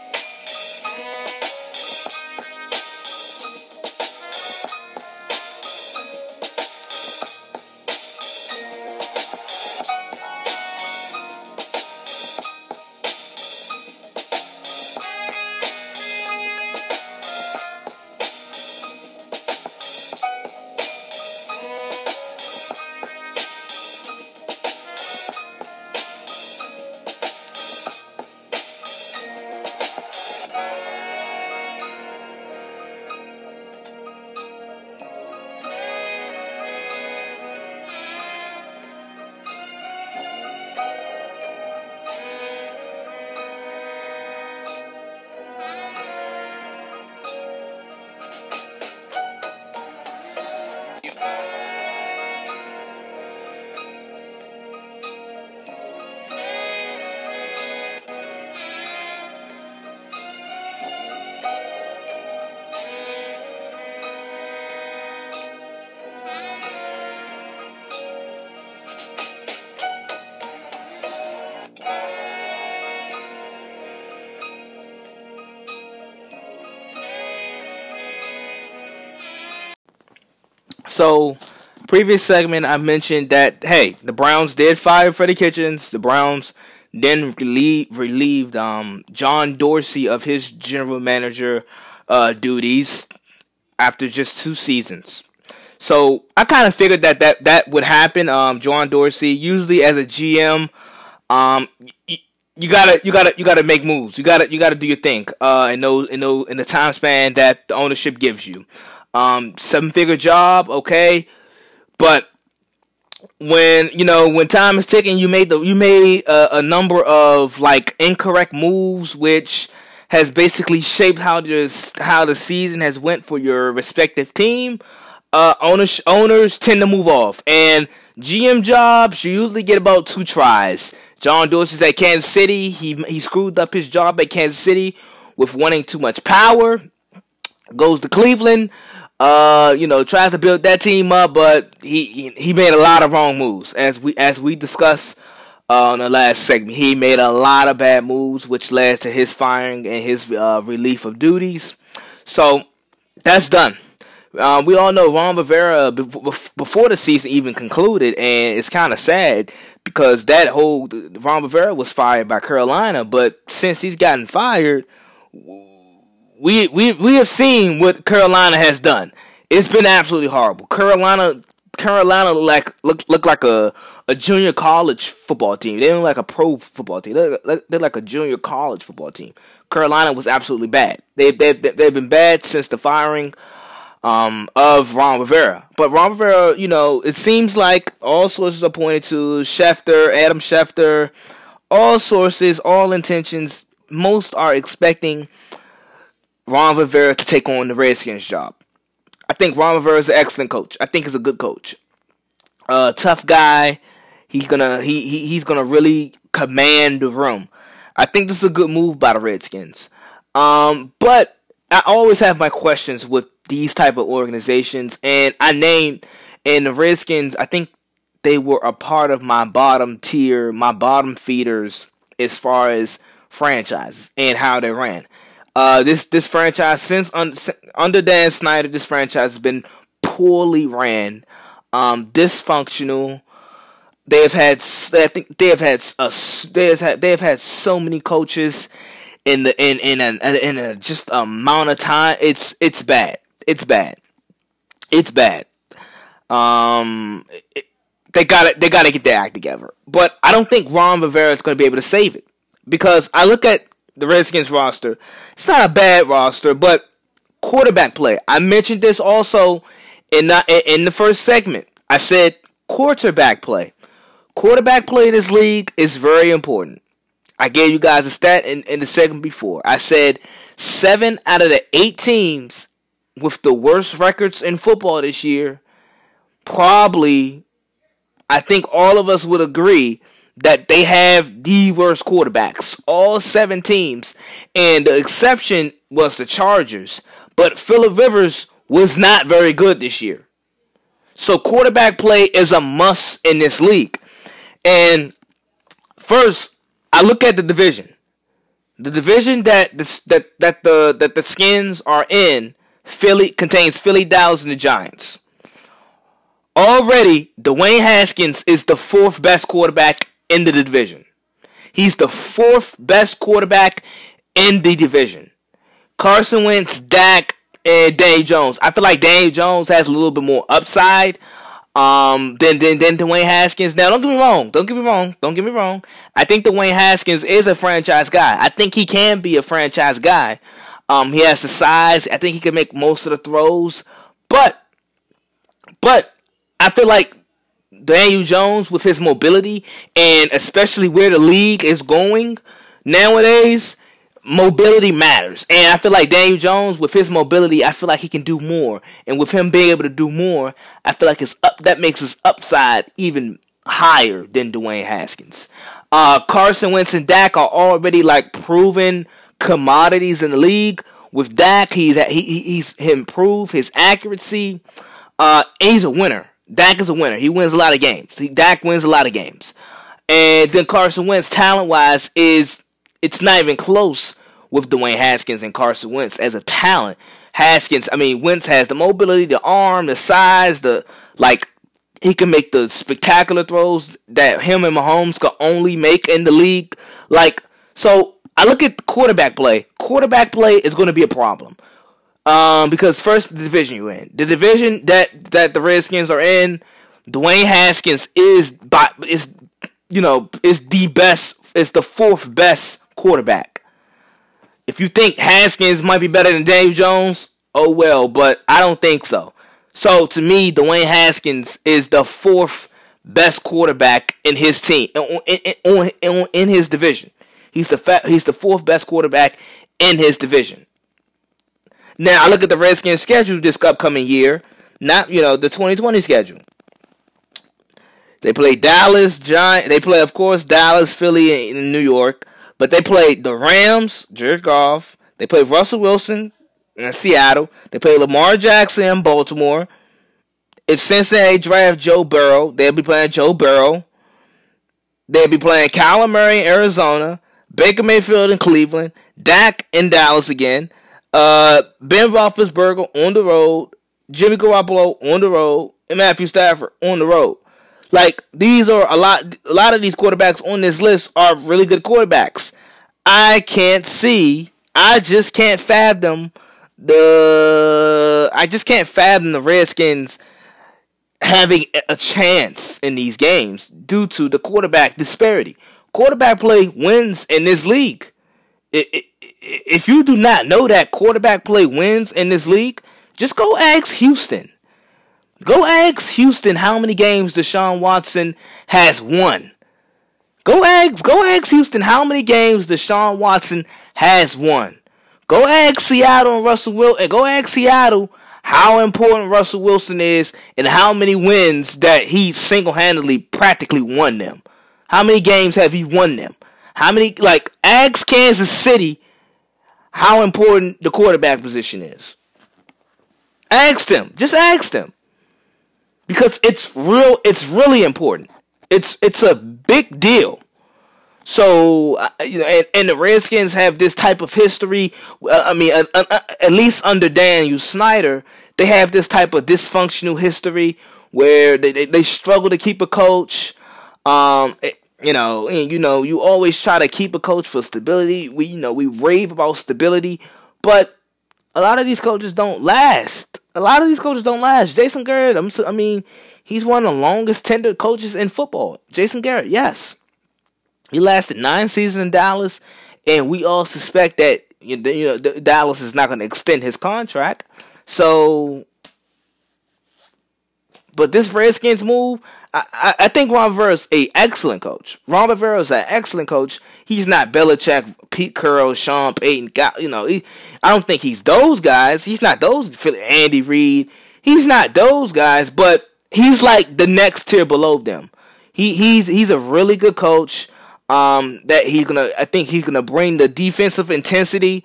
previous segment, I mentioned that hey, the Browns did fire Freddie Kitchens. The Browns then relieved, relieved um, John Dorsey of his general manager uh, duties after just two seasons. So I kind of figured that that that would happen. Um, John Dorsey, usually as a GM, um, you gotta you gotta you gotta make moves. You gotta you gotta do your thing. Uh, in those in those in the time span that the ownership gives you. Um, seven figure job, okay, but when you know when time is ticking, you made the you made a, a number of like incorrect moves, which has basically shaped how this how the season has went for your respective team. Uh, owners owners tend to move off, and GM jobs you usually get about two tries. John Dorsey's at Kansas City. He he screwed up his job at Kansas City with wanting too much power. Goes to Cleveland uh, you know, tries to build that team up, but he he made a lot of wrong moves as we as we discussed uh, on the last segment. He made a lot of bad moves, which led to his firing and his uh, relief of duties. So that's done. Um, we all know Ron Rivera before the season even concluded, and it's kind of sad because that whole Ron Rivera was fired by Carolina, but since he's gotten fired we we we have seen what Carolina has done. It's been absolutely horrible. Carolina Carolina like look look like a a junior college football team. They don't like a pro football team. They're, they're like a junior college football team. Carolina was absolutely bad. They they they've been bad since the firing um, of Ron Rivera. But Ron Rivera, you know, it seems like all sources are pointing to Schefter, Adam Schefter, all sources, all intentions most are expecting Ron Rivera to take on the Redskins job. I think Ron Rivera is an excellent coach. I think he's a good coach. Uh, tough guy. He's gonna he, he he's gonna really command the room. I think this is a good move by the Redskins. Um, but I always have my questions with these type of organizations, and I named and the Redskins. I think they were a part of my bottom tier, my bottom feeders as far as franchises and how they ran. Uh, this this franchise since un, under Dan Snyder, this franchise has been poorly ran, um, dysfunctional. They have had, I think they have had, a, they have had, they have had so many coaches in the in in a, in a just amount of time. It's it's bad. It's bad. It's bad. Um, it, they got to they got to get their act together. But I don't think Ron Rivera is going to be able to save it because I look at the Redskins roster. It's not a bad roster, but quarterback play. I mentioned this also in the, in the first segment. I said quarterback play. Quarterback play in this league is very important. I gave you guys a stat in, in the segment before. I said seven out of the eight teams with the worst records in football this year probably I think all of us would agree that they have the worst quarterbacks, all seven teams, and the exception was the Chargers. But Philip Rivers was not very good this year. So quarterback play is a must in this league. And first, I look at the division. The division that the, that that the that the Skins are in, Philly contains Philly, Dallas, and the Giants. Already, Dwayne Haskins is the fourth best quarterback in the division. He's the fourth best quarterback in the division. Carson Wentz, Dak, and Daniel Jones. I feel like Daniel Jones has a little bit more upside um, than, than, than Dwayne Haskins. Now, don't get me wrong. Don't get me wrong. Don't get me wrong. I think Dwayne Haskins is a franchise guy. I think he can be a franchise guy. Um, he has the size. I think he can make most of the throws. But, but I feel like Daniel Jones with his mobility and especially where the league is going nowadays, mobility matters. And I feel like Daniel Jones with his mobility, I feel like he can do more. And with him being able to do more, I feel like his up that makes his upside even higher than Dwayne Haskins. Uh, Carson Wentz and Dak are already like proven commodities in the league. With Dak, he's he, he's improved his accuracy. Uh, he's a winner. Dak is a winner. He wins a lot of games. He, Dak wins a lot of games. And then Carson Wentz, talent wise, is it's not even close with Dwayne Haskins and Carson Wentz as a talent. Haskins, I mean, Wentz has the mobility, the arm, the size, the like. He can make the spectacular throws that him and Mahomes could only make in the league. Like, so I look at quarterback play. Quarterback play is going to be a problem. Um, because first the division you're in, the division that that the Redskins are in, Dwayne Haskins is by is you know is the best, is the fourth best quarterback. If you think Haskins might be better than Dave Jones, oh well, but I don't think so. So to me, Dwayne Haskins is the fourth best quarterback in his team in, in, in, in his division. He's the fa- he's the fourth best quarterback in his division. Now I look at the Redskins schedule this upcoming year, not you know the 2020 schedule. They play Dallas, Giant. They play, of course, Dallas, Philly, and New York. But they play the Rams, Jared Goff. They play Russell Wilson in Seattle. They play Lamar Jackson in Baltimore. If Cincinnati draft Joe Burrow, they'll be playing Joe Burrow. They'll be playing Kyler Murray in Arizona, Baker Mayfield in Cleveland, Dak in Dallas again, uh, Ben Roethlisberger on the road, Jimmy Garoppolo on the road, and Matthew Stafford on the road. Like these are a lot. A lot of these quarterbacks on this list are really good quarterbacks. I can't see. I just can't fathom the. I just can't fathom the Redskins having a chance in these games due to the quarterback disparity. Quarterback play wins in this league. It, it, if you do not know that quarterback play wins in this league, just go ask Houston. Go ask Houston how many games Deshaun Watson has won. Go ask, go ask Houston how many games Deshaun Watson has won. Go ask Seattle and Russell Wilson, and go ask Seattle how important Russell Wilson is and how many wins that he single-handedly practically won them. How many games have he won them? How many like ask Kansas City how important the quarterback position is. Ask them. Just ask them. Because it's real it's really important. It's it's a big deal. So uh, you know, and, and, the Redskins have this type of history. Uh, I mean, uh, uh, uh, at least under Daniel Snyder, they have this type of dysfunctional history where they, they, they struggle to keep a coach. Um, you know, and you know, you always try to keep a coach for stability. We, you know, we rave about stability, but a lot of these coaches don't last. A lot of these coaches don't last. Jason Garrett, I'm, I mean, he's one of the longest tenured coaches in football. Jason Garrett, yes, he lasted nine seasons in Dallas, and we all suspect that you know Dallas is not going to extend his contract. So, but this Redskins move, I, I, think Ron Rivera is a excellent coach. Ron Rivera is an excellent coach. He's not Belichick, Pete Carroll, Sean Payton. You know, he, I don't think he's those guys. He's not those Andy Reid. He's not those guys, but he's like the next tier below them. He he's he's a really good coach. Um, that he's gonna. I think he's gonna bring the defensive intensity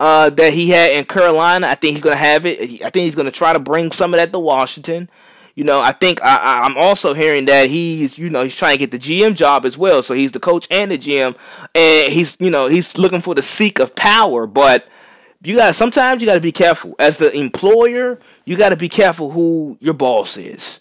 uh, that he had in Carolina. I think he's gonna have it. I think he's gonna try to bring some of that to Washington. You know, I think I, am also hearing that he's, you know, he's trying to get the GM job as well. So he's the coach and the GM, and he's, you know, he's looking for the seek of power. But you got sometimes you got to be careful as the employer. You got to be careful who your boss is.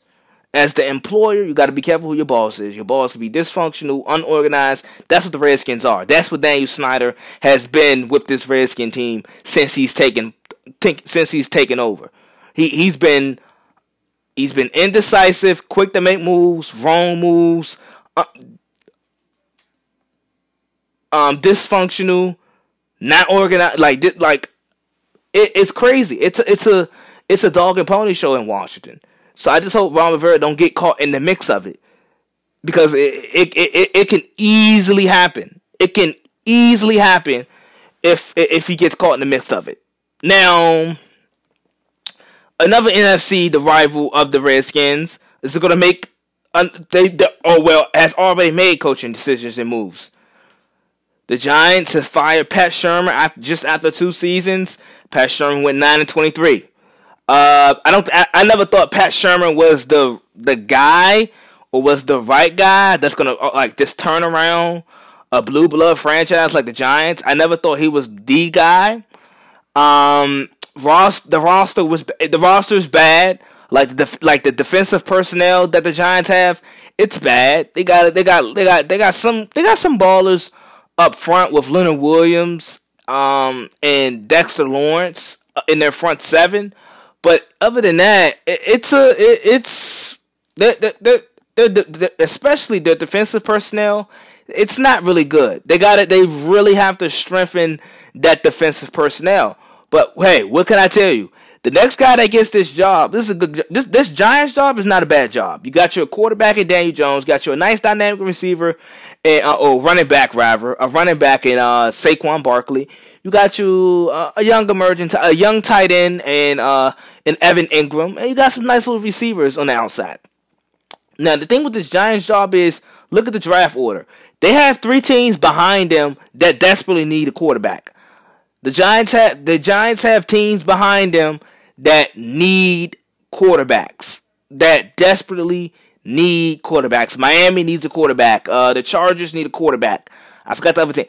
As the employer, you got to be careful who your boss is. Your boss can be dysfunctional, unorganized. That's what the Redskins are. That's what Daniel Snyder has been with this Redskin team since he's taken since he's taken over. He he's been He's been indecisive, quick to make moves, wrong moves, uh, um, dysfunctional, not organized. Like, like it, it's crazy. It's a, it's a it's a dog and pony show in Washington. So I just hope Ron Rivera don't get caught in the mix of it because it it, it, it can easily happen. It can easily happen if if he gets caught in the midst of it. Now, another NFC, the rival of the Redskins, is going to make they, they oh well has already made coaching decisions and moves. The Giants have fired Pat Shurmur after, just after two seasons. Pat Shurmur went nine and twenty three. Uh, I don't. I, I, never thought Pat Shurmur was the the guy or was the right guy that's gonna uh, like just turn around a blue blood franchise like the Giants. I never thought he was the guy. Um, Ross, the roster was the roster's bad. Like the like the defensive personnel that the Giants have, it's bad. They got they got they got they got some they got some ballers up front with Leonard Williams, um, and Dexter Lawrence uh, in their front seven. But other than that, it, it's a it, it's they're, they're, they're, especially the defensive personnel. It's not really good. They got it. They really have to strengthen that defensive personnel. But hey, what can I tell you? The next guy that gets this job, this is a good. This this Giants job is not a bad job. You got your quarterback in Daniel Jones, got your nice dynamic receiver, and uh, oh running back rather, a running back in uh, Saquon Barkley. You got you uh, a young emerging, a young tight end, and uh, and Evan Engram, and you got some nice little receivers on the outside. Now the thing with this Giants job is, look at the draft order. They have three teams behind them that desperately need a quarterback. The Giants have the Giants have teams behind them that need quarterbacks. That desperately need quarterbacks. Miami needs a quarterback. Uh, the Chargers need a quarterback. I forgot the other team,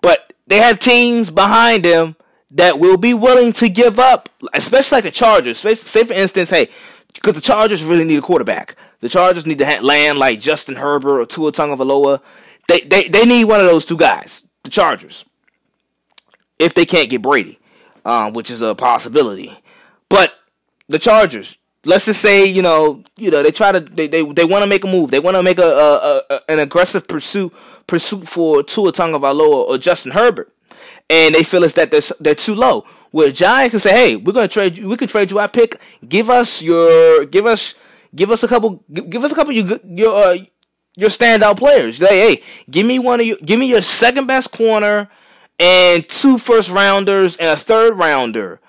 but they have teams behind them that will be willing to give up, especially like the Chargers. Say for instance, hey, because the Chargers really need a quarterback. The Chargers need to land like Justin Herbert or Tua Tagovailoa. They they they need one of those two guys. The Chargers if they can't get Brady, um, which is a possibility. But the Chargers, let's just say you know you know they try to they they, they want to make a move. They want to make a, a, a, an aggressive pursuit pursuit for Tua Tagovailoa or Justin Herbert, and they feel it's that they're they're too low. Where Giants can say, hey, we're gonna trade you. We can trade you our pick. Give us your give us give us a couple give us a couple you your uh, your standout players. Like, hey, give me one of you. Give me your second best corner and two first rounders and a third rounder,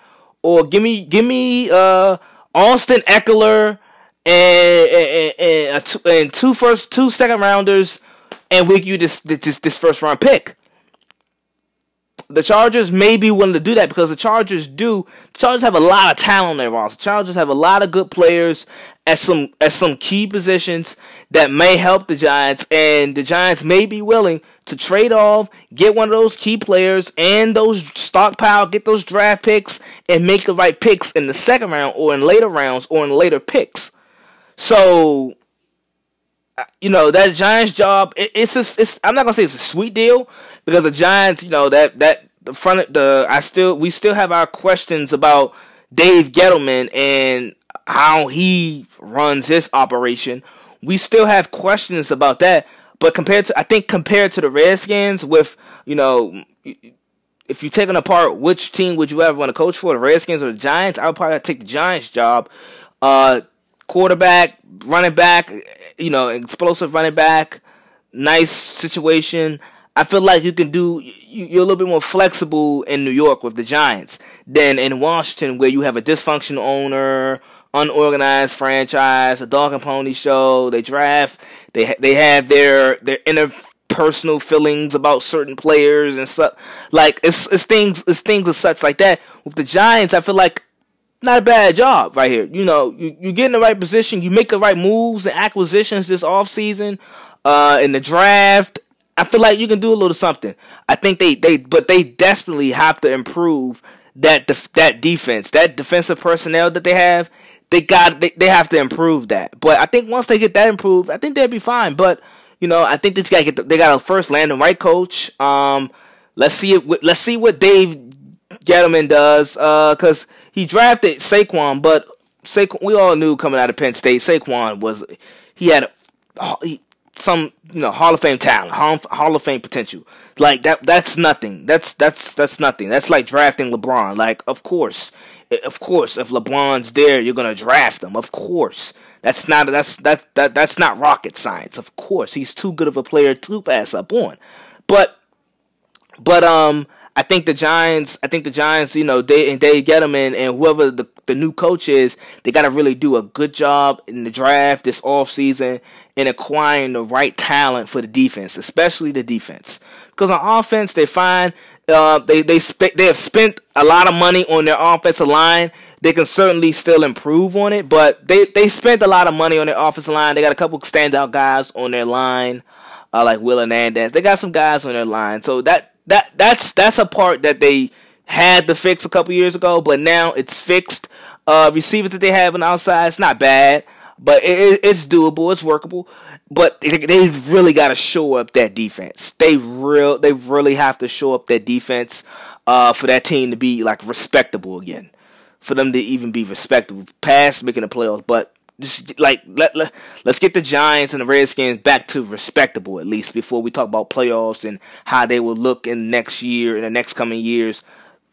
or give me give me uh Austin Ekeler and and, and, two, and two first two second rounders, and we give you this this this first round pick. The Chargers may be willing to do that because the Chargers do. The Chargers have a lot of talent on their roster. The Chargers have a lot of good players at some at some key positions that may help the Giants, and the Giants may be willing to trade off, get one of those key players and those stockpile, get those draft picks, and make the right picks in the second round or in later rounds or in later picks. So, you know that Giants job. It, it's a, it's. I'm not gonna say it's a sweet deal because the Giants, you know that that the front the I still we still have our questions about Dave Gettleman and how he runs his operation. We still have questions about that. But compared to, I think compared to the Redskins, with you know, if you're taking apart which team would you ever want to coach for, the Redskins or the Giants, I would probably take the Giants job. Uh, quarterback, running back, you know, explosive running back, nice situation. I feel like you can do. You're a little bit more flexible in New York with the Giants than in Washington, where you have a dysfunctional owner unorganized franchise, a dog and pony show. They draft. They they have their their interpersonal feelings about certain players and stuff. Like it's it's things it's things of such like that. With the Giants, I feel like not a bad job right here. You know, you you get in the right position, you make the right moves and acquisitions this off season, uh, in the draft. I feel like you can do a little something. I think they they but they desperately have to improve that def- that defense, that defensive personnel that they have they got they, they have to improve that. But I think once they get that improved, I think they'll be fine. But you know, I think this guy get the, they got to first land the right coach. Um, let's see it. Let's see what Dave Gettleman does. Uh, because he drafted Saquon, but Saquon, we all knew coming out of Penn State, Saquon was he had he, some you know Hall of Fame talent, Hall, Hall of Fame potential. Like that. That's nothing. That's that's that's nothing. That's like drafting LeBron. Like of course of course, if LeBron's there, you're gonna draft him. Of course, that's not that's that that that's not rocket science. Of course, he's too good of a player to pass up on. But but um, I think the Giants. I think the Giants. You know, they and they get him in, and whoever the the new coach is, they got to really do a good job in the draft this off season in acquiring the right talent for the defense, especially the defense. Because on offense, they find uh, they they they have spent a lot of money on their offensive line. They can certainly still improve on it, but they they spent a lot of money on their offensive line. They got a couple standout guys on their line, uh, like Will Hernandez. They got some guys on their line, so that that that's that's a part that they had to fix a couple years ago, but now it's fixed. Uh, receivers that they have on the outside, it's not bad, but it, it's doable, it's workable but they really got to show up that defense. They real they really have to show up that defense uh, for that team to be like respectable again, for them to even be respectable past making the playoffs. But just like let, let let's get the Giants and the Redskins back to respectable at least before we talk about playoffs and how they will look in next year in the next coming years.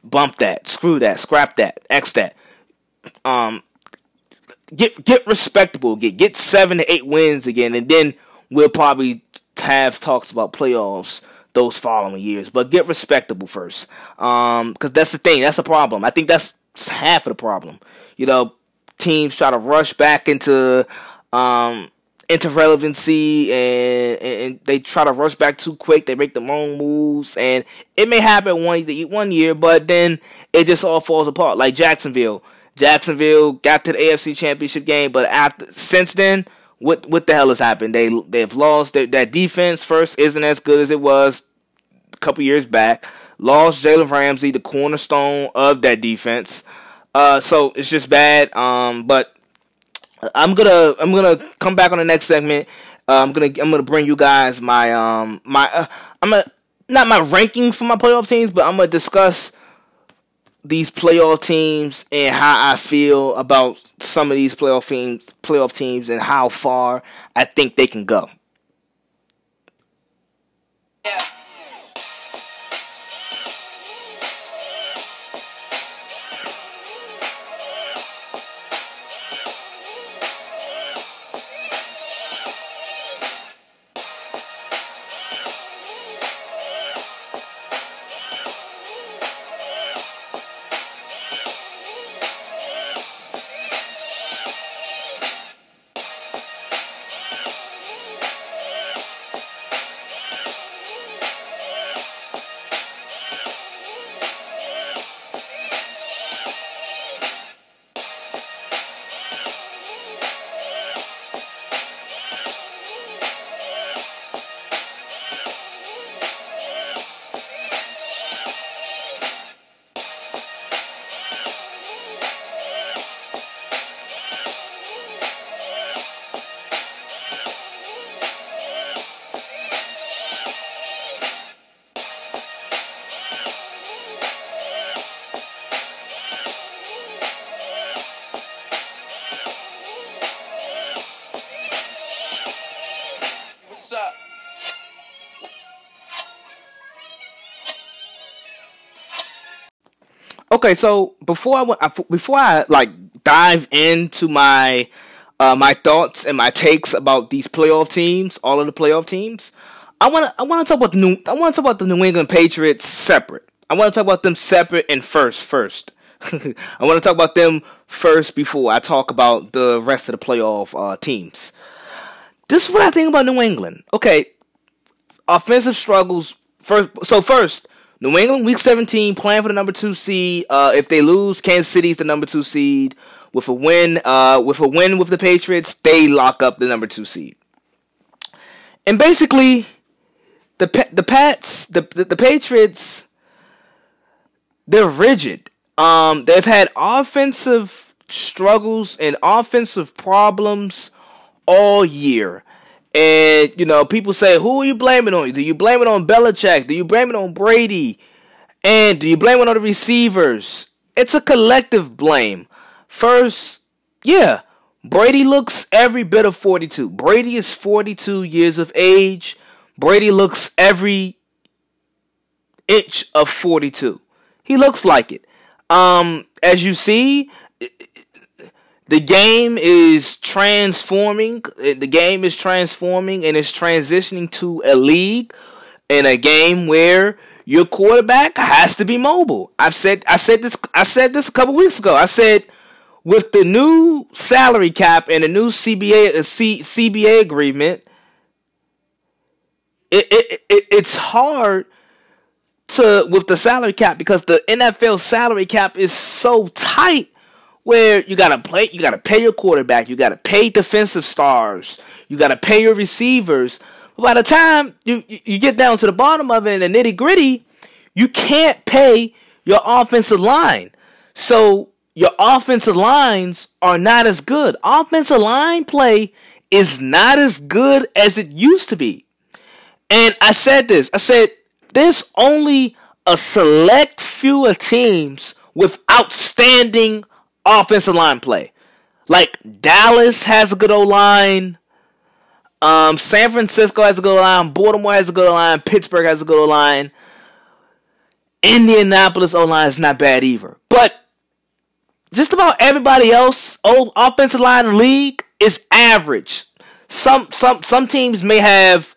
Bump that, screw that, scrap that, x that. Um, get get respectable, get get seven to eight wins again, and then we'll probably have talks about playoffs those following years. But get respectable first, um, because that's the thing. That's the problem. I think that's half of the problem. You know, teams try to rush back into um into relevancy and, and they try to rush back too quick. They make the wrong moves, and it may happen one one year, but then it just all falls apart. Like Jacksonville Jacksonville got to the AFC Championship game, but after since then, what what the hell has happened? They they've lost that defense. First isn't as good as it was a couple years back. Lost Jalen Ramsey, the cornerstone of that defense. Uh, so it's just bad. Um, but I'm gonna I'm gonna come back on the next segment. Uh, I'm gonna I'm gonna bring you guys my um my uh, I'm gonna not my rankings for my playoff teams, but I'm gonna discuss these playoff teams and how I feel about some of these playoff teams, playoff teams, and how far I think they can go. Yeah. Okay, so before I went, before I like dive into my uh, my thoughts and my takes about these playoff teams, all of the playoff teams, I want to I want to talk about the new I want to talk about the New England Patriots separate. I want to talk about them separate and first first. I want to talk about them first before I talk about the rest of the playoff uh, teams. This is what I think about New England. Okay, offensive struggles. First, so first, New England week 17 playing for the number two seed. Uh, if they lose, Kansas City's the number two seed. With a win, uh, with a win with the Patriots, they lock up the number two seed. And basically, the the Pats, the, the the Patriots, they're rigid. Um, they've had offensive struggles and offensive problems all year. And, you know, people say, who are you blaming on? Do you blame it on Belichick? Do you blame it on Brady? And do you blame it on the receivers? It's a collective blame. First, yeah, Brady looks every bit of 42. Brady is 42 years of age. Brady looks every inch of 42. He looks like it. Um, as you see, the game is transforming. The game is transforming and it's transitioning to a league and a game where your quarterback has to be mobile. I've said I said this I said this a couple weeks ago. I said with the new salary cap and the new CBA uh, C, CBA agreement, it, it, it it's hard to with the salary cap because the NFL salary cap is so tight where you gotta play, you gotta pay your quarterback, you gotta pay defensive stars, you gotta pay your receivers. But by the time you you get down to the bottom of it in the nitty gritty, you can't pay your offensive line. So your offensive lines are not as good. Offensive line play is not as good as it used to be. And I said this. I said there's only a select few of teams with outstanding offensive line play. Like Dallas has a good old line. Um, San Francisco has a good line. Baltimore has a good line. Pittsburgh has a good line. Indianapolis O line is not bad either. But just about everybody else, old offensive line league is average. Some some some teams may have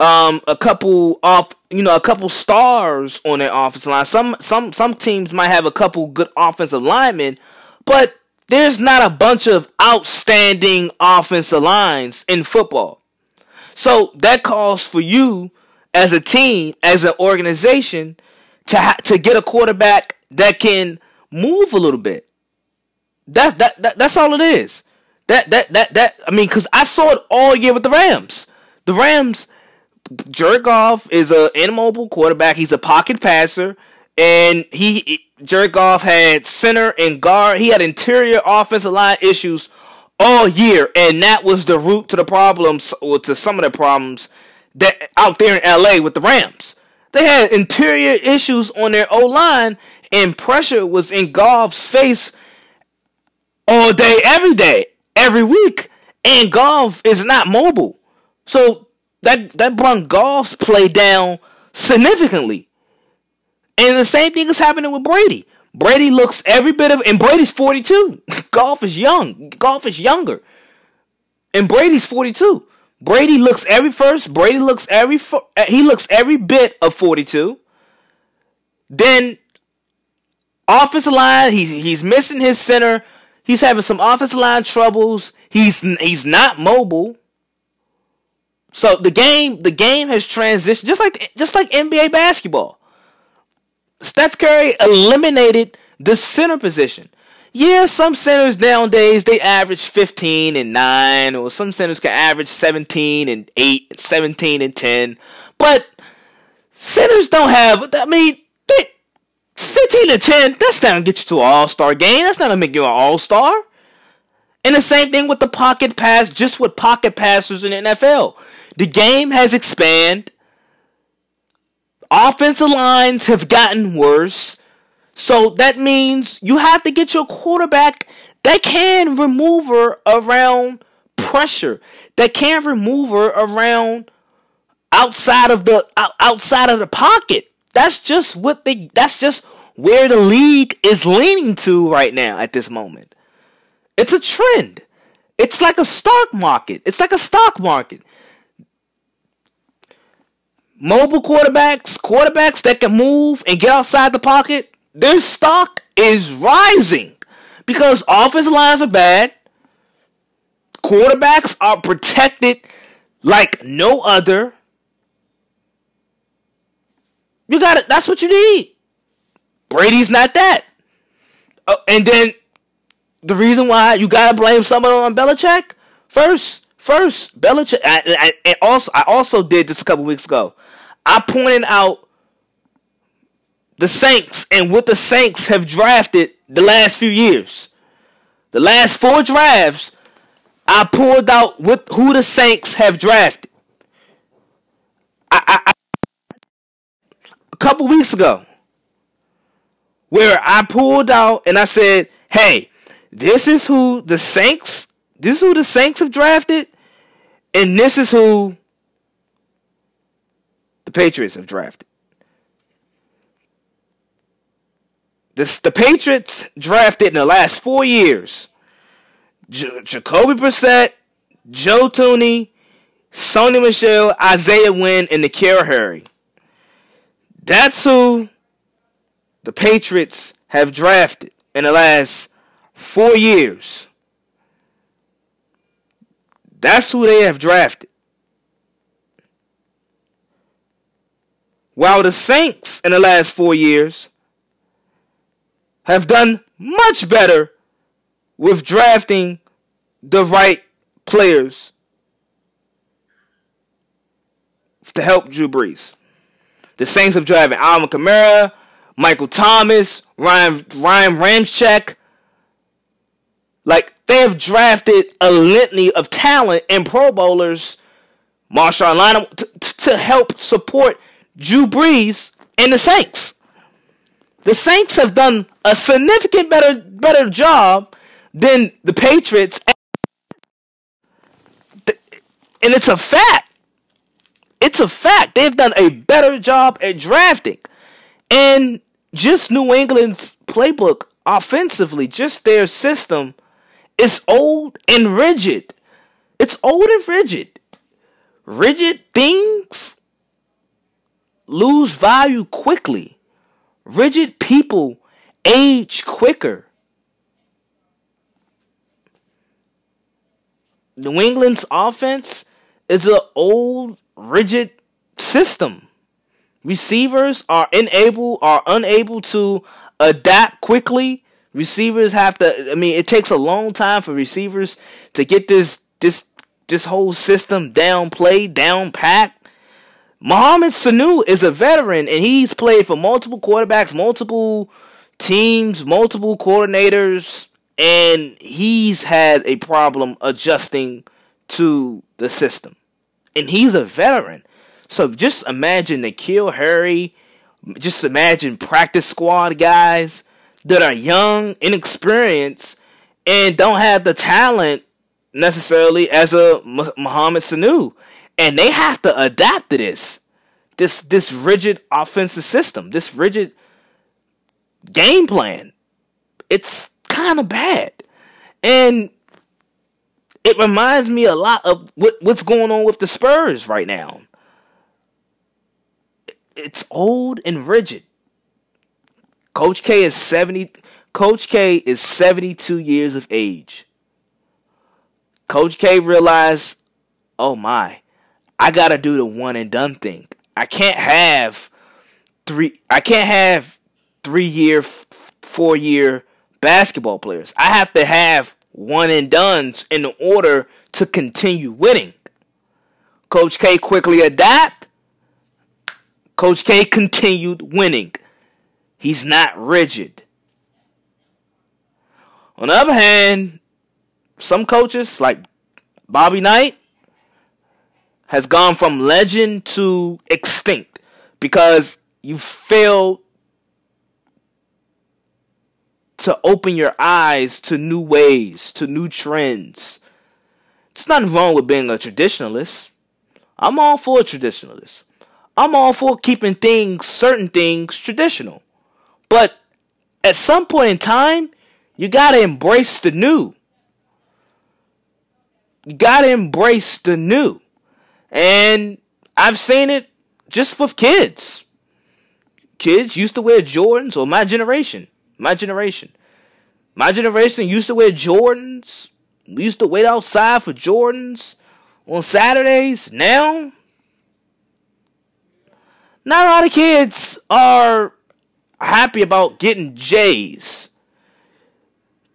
um, a couple off you know a couple stars on their offensive line. Some some some teams might have a couple good offensive linemen, but there's not a bunch of outstanding offensive lines in football. So that calls for you as a team, as an organization, to ha- to get a quarterback that can move a little bit. That, that that that's all it is. That that that that I mean, because I saw it all year with the Rams. The Rams, Jared Goff is an immobile quarterback. He's a pocket passer, and he Jared Goff had center and guard. He had interior offensive line issues all year, and that was the root to the problems, or to some of the problems that out there in LA with the Rams. They had interior issues on their O line, and pressure was in Goff's face all day, every day, every week. And Goff is not mobile, so that that brought Goff's play down significantly. And the same thing is happening with Brady. Brady looks every bit of, and Brady's 42. Goff is young. Goff is younger. And Brady's 42. Brady looks every first. Brady looks every, eh, he looks every bit of 42. Then offensive line, he's, he's missing his center. He's having some offensive line troubles. He's, he's not mobile. So the game, the game has transitioned just like, just like NBA basketball. Steph Curry eliminated the center position. Yeah, some centers nowadays they average 15 and 9, or some centers can average 17 and 8, 17 and 10. But centers don't have, I mean, they, 15 and 10, that's not gonna get you to an all star game. That's not gonna make you an all star. And the same thing with the pocket pass, just with pocket passers in the NFL. The game has expanded Offensive lines have gotten worse. So that means you have to get your quarterback that can remove her around pressure. That can remove her around outside of the outside of the pocket. That's just what they that's just where the league is leaning to right now at this moment. It's a trend. It's like a stock market. It's like a stock market. Mobile quarterbacks, quarterbacks that can move and get outside the pocket, their stock is rising because offensive lines are bad. Quarterbacks are protected like no other. You got it. That's what you need. Brady's not that. Uh, and then the reason why you gotta blame someone on Belichick first, first Belichick. I, I, and also, I also did this a couple weeks ago. I pointed out the Saints and what the Saints have drafted the last few years. The last four drafts, I pulled out what who the Saints have drafted. I, I, I a couple weeks ago, where I pulled out and I said, "Hey, this is who the Saints. This is who the Saints have drafted, and this is who Patriots have drafted." This, the Patriots drafted in the last four years J- Jacoby Brissett, Joe Thuney, Sony Michel, Isaiah Wynn, and N'Keal Harry. That's who the Patriots have drafted in the last four years. That's who they have drafted. While the Saints in the last four years have done much better with drafting the right players to help Drew Brees. The Saints have drafted Alvin Kamara, Michael Thomas, Ryan Ryan Ramczyk. Like they have drafted a litany of talent and Pro Bowlers, Marshawn to, to help support Drew Brees and the Saints. The Saints have done a significant better better job than the Patriots. And it's a fact. It's a fact. They've done a better job at drafting. And just New England's playbook offensively, just their system is old and rigid. It's old and rigid. Rigid things lose value quickly. Rigid people age quicker. New England's offense is an old, rigid system. Receivers are unable are unable to adapt quickly. Receivers have to I mean it takes a long time for receivers to get this this this whole system down played, down packed. Mohamed Sanu is a veteran and he's played for multiple quarterbacks, multiple teams, multiple coordinators and he's had a problem adjusting to the system. And he's a veteran. So just imagine N'Keal Harry, just imagine practice squad guys that are young, inexperienced, and don't have the talent necessarily as a Mohamed Sanu. And they have to adapt to this. This this rigid offensive system, this rigid game plan. It's kind of bad. And it reminds me a lot of what, what's going on with the Spurs right now. It's old and rigid. Coach K is 70 Coach K is 72 years of age. Coach K realized, "Oh my, I got to do the one and done thing. I can't have three I can't have 3 year 4 year basketball players. I have to have one and dones in order to continue winning. Coach K quickly adapt. Coach K continued winning. He's not rigid. On the other hand, some coaches like Bobby Knight has gone from legend to extinct because you failed to open your eyes to new ways, to new trends. It's nothing wrong with being a traditionalist. I'm all for a traditionalist. I'm all for keeping things, certain things, traditional. But at some point in time, you gotta embrace the new. You gotta embrace the new. And I've seen it just with kids. Kids used to wear Jordans, or my generation. My generation. My generation used to wear Jordans. We used to wait outside for Jordans on Saturdays. Now, not a lot of kids are happy about getting J's.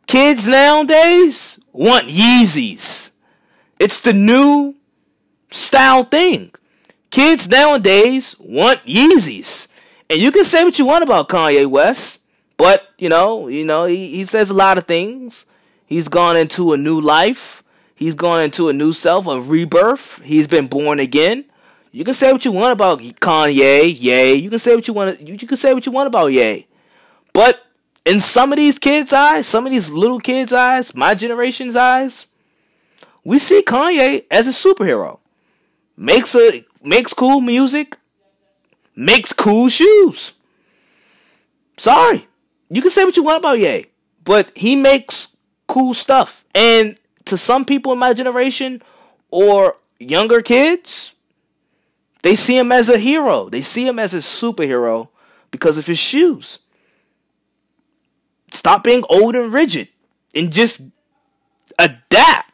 Kids nowadays want Yeezys. It's the new style thing. Kids nowadays want Yeezys. And you can say what you want about Kanye West, but you know, you know, he, he says a lot of things. He's gone into a new life. He's gone into a new self, a rebirth. He's been born again. You can say what you want about Kanye, Ye. You can say what you want. You can say what you want about Ye. But in some of these kids' eyes, some of these little kids' eyes, my generation's eyes, we see Kanye as a superhero. Makes a makes cool music, makes cool shoes. Sorry, you can say what you want about Ye, but he makes cool stuff. And to some people in my generation or younger kids, they see him as a hero. They see him as a superhero because of his shoes. Stop being old and rigid and just adapt.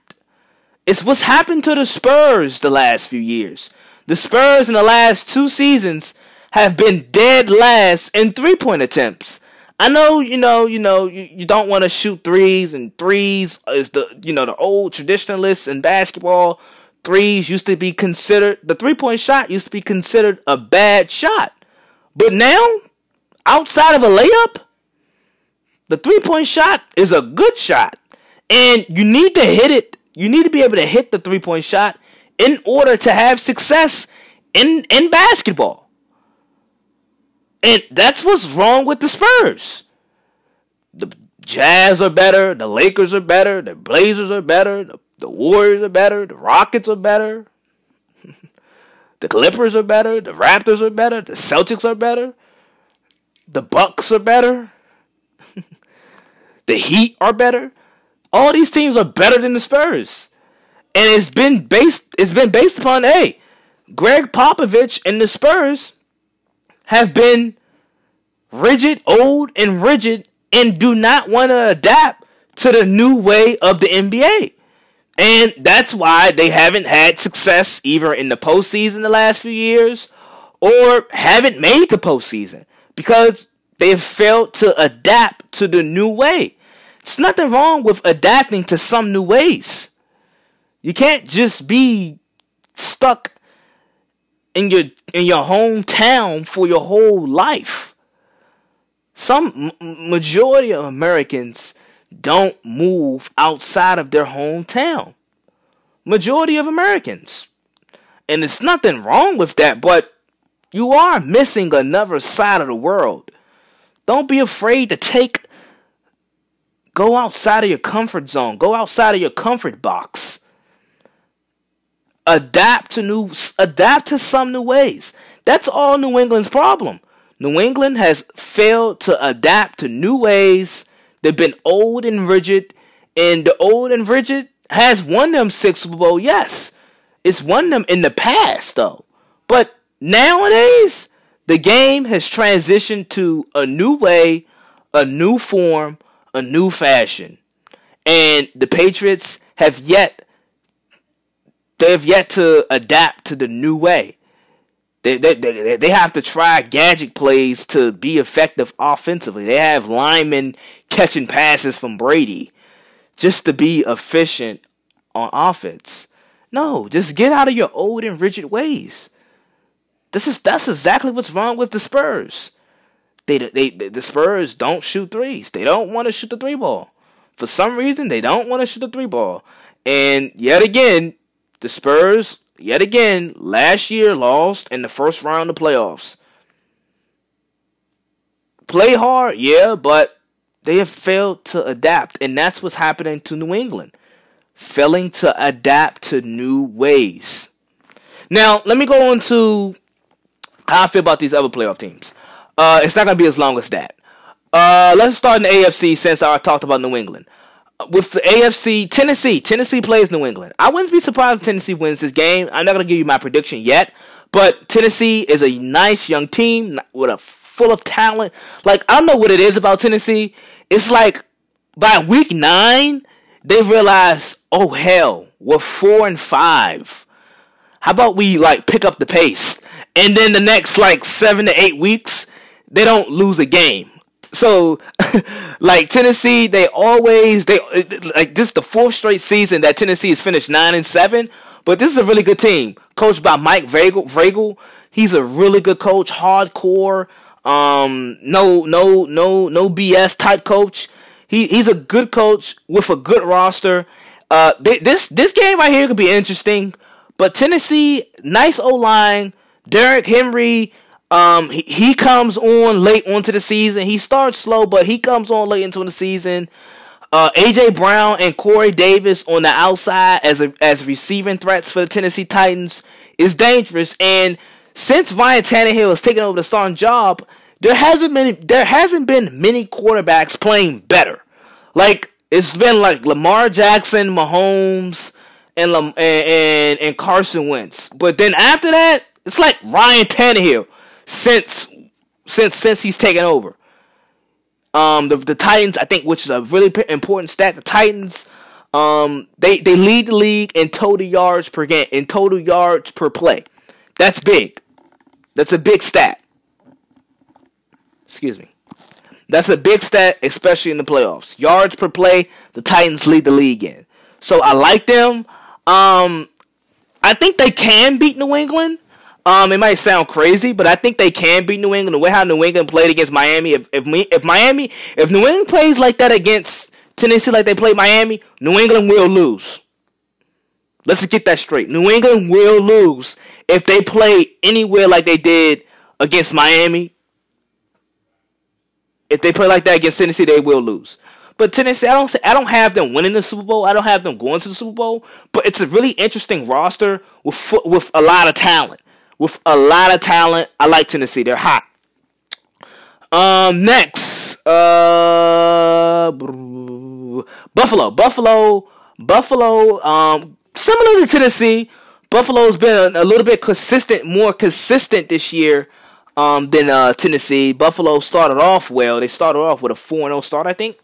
It's what's happened to the Spurs the last few years. The Spurs in the last two seasons have been dead last in three point attempts. I know, you know, you know, you, you don't want to shoot threes, and threes is the, you know, the old traditionalists in basketball threes used to be considered the three point shot used to be considered a bad shot. But now, outside of a layup, the three point shot is a good shot. And you need to hit it. You need to be able to hit the three point shot in order to have success in, in basketball. And that's what's wrong with the Spurs. The Jazz are better, the Lakers are better, the Blazers are better, the the Warriors are better. The Rockets are better. the Clippers are better. The Raptors are better. The Celtics are better. The Bucks are better. the Heat are better. All these teams are better than the Spurs. And it's been based it's been based upon hey, Gregg Popovich and the Spurs have been rigid, old and rigid and do not want to adapt to the new way of the NBA. And that's why they haven't had success either in the postseason the last few years or haven't made the postseason because they've failed to adapt to the new way. It's nothing wrong with adapting to some new ways. You can't just be stuck in your in your hometown for your whole life. Some majority of Americans don't move outside of their hometown. Majority of Americans. And it's nothing wrong with that, but you are missing another side of the world. Don't be afraid to take go outside of your comfort zone. Go outside of your comfort box. Adapt to new adapt to some new ways. That's all New England's problem. New England has failed to adapt to new ways They've been old and rigid, and the old and rigid has won them six Super Bowl. Yes, it's won them in the past though. But nowadays, the game has transitioned to a new way, a new form, a new fashion, and the Patriots have yet they have yet to adapt to the new way. They, they, they, they have to try gadget plays to be effective offensively. They have linemen catching passes from Brady just to be efficient on offense. No, just get out of your old and rigid ways. This is that's exactly what's wrong with the Spurs. They, they, the Spurs don't shoot threes. They don't want to shoot the three ball. For some reason, they don't want to shoot the three ball. And yet again, the Spurs yet again, last year lost in the first round of playoffs. Play hard, yeah, but they have failed to adapt, and that's what's happening to New England. Failing to adapt to new ways. Now, let me go into how I feel about these other playoff teams. Uh, it's not going to be as long as that. Uh, let's start in the AFC since I talked about New England. With the AFC, Tennessee, Tennessee plays New England. I wouldn't be surprised if Tennessee wins this game. I'm not gonna give you my prediction yet, but Tennessee is a nice young team with a full of talent. Like I don't know what it is about Tennessee. It's like by week nine, they realize, oh hell, we're four and five. How about we like pick up the pace? And then the next like seven to eight weeks, they don't lose a game. So, like Tennessee, they always they like this is the fourth straight season that Tennessee has finished nine and seven. But this is a really good team, coached by Mike Vrabel. Vrabel. He's a really good coach, hardcore, um, no, no, no, no BS type coach. He he's a good coach with a good roster. Uh, this this game right here could be interesting. But Tennessee, nice O line, Derrick Henry um, he, he comes on late onto the season. He starts slow, but he comes on late into the season. Uh, AJ Brown and Corey Davis on the outside as a, as receiving threats for the Tennessee Titans is dangerous. And since Ryan Tannehill has taken over the starting job, there hasn't been there hasn't been many quarterbacks playing better. Like it's been like Lamar Jackson, Mahomes, and and and, Carson Wentz. But then after that, it's like Ryan Tannehill since since since he's taken over. Um, the the Titans, I think, which is a really important stat. The Titans, um, they they lead the league in total yards per game, in total yards per play. That's big. That's a big stat. Excuse me. That's a big stat, especially in the playoffs. Yards per play, the Titans lead the league in. So I like them. Um, I think they can beat New England. Um, it might sound crazy, but I think they can beat New England. The way how New England played against Miami, if if, me, if Miami, if New England plays like that against Tennessee, like they played Miami, New England will lose. Let's get that straight. New England will lose if they play anywhere like they did against Miami. If they play like that against Tennessee, they will lose. But Tennessee, I don't, I don't have them winning the Super Bowl. I don't have them going to the Super Bowl. But it's a really interesting roster with with a lot of talent with a lot of talent. I like Tennessee. They're hot. Um, next, uh, Buffalo, Buffalo, Buffalo. Um, similar to Tennessee, Buffalo's been a, little bit consistent, more consistent this year. Um, than uh, Tennessee. Buffalo started off well. They started off with a four 0 start, I think.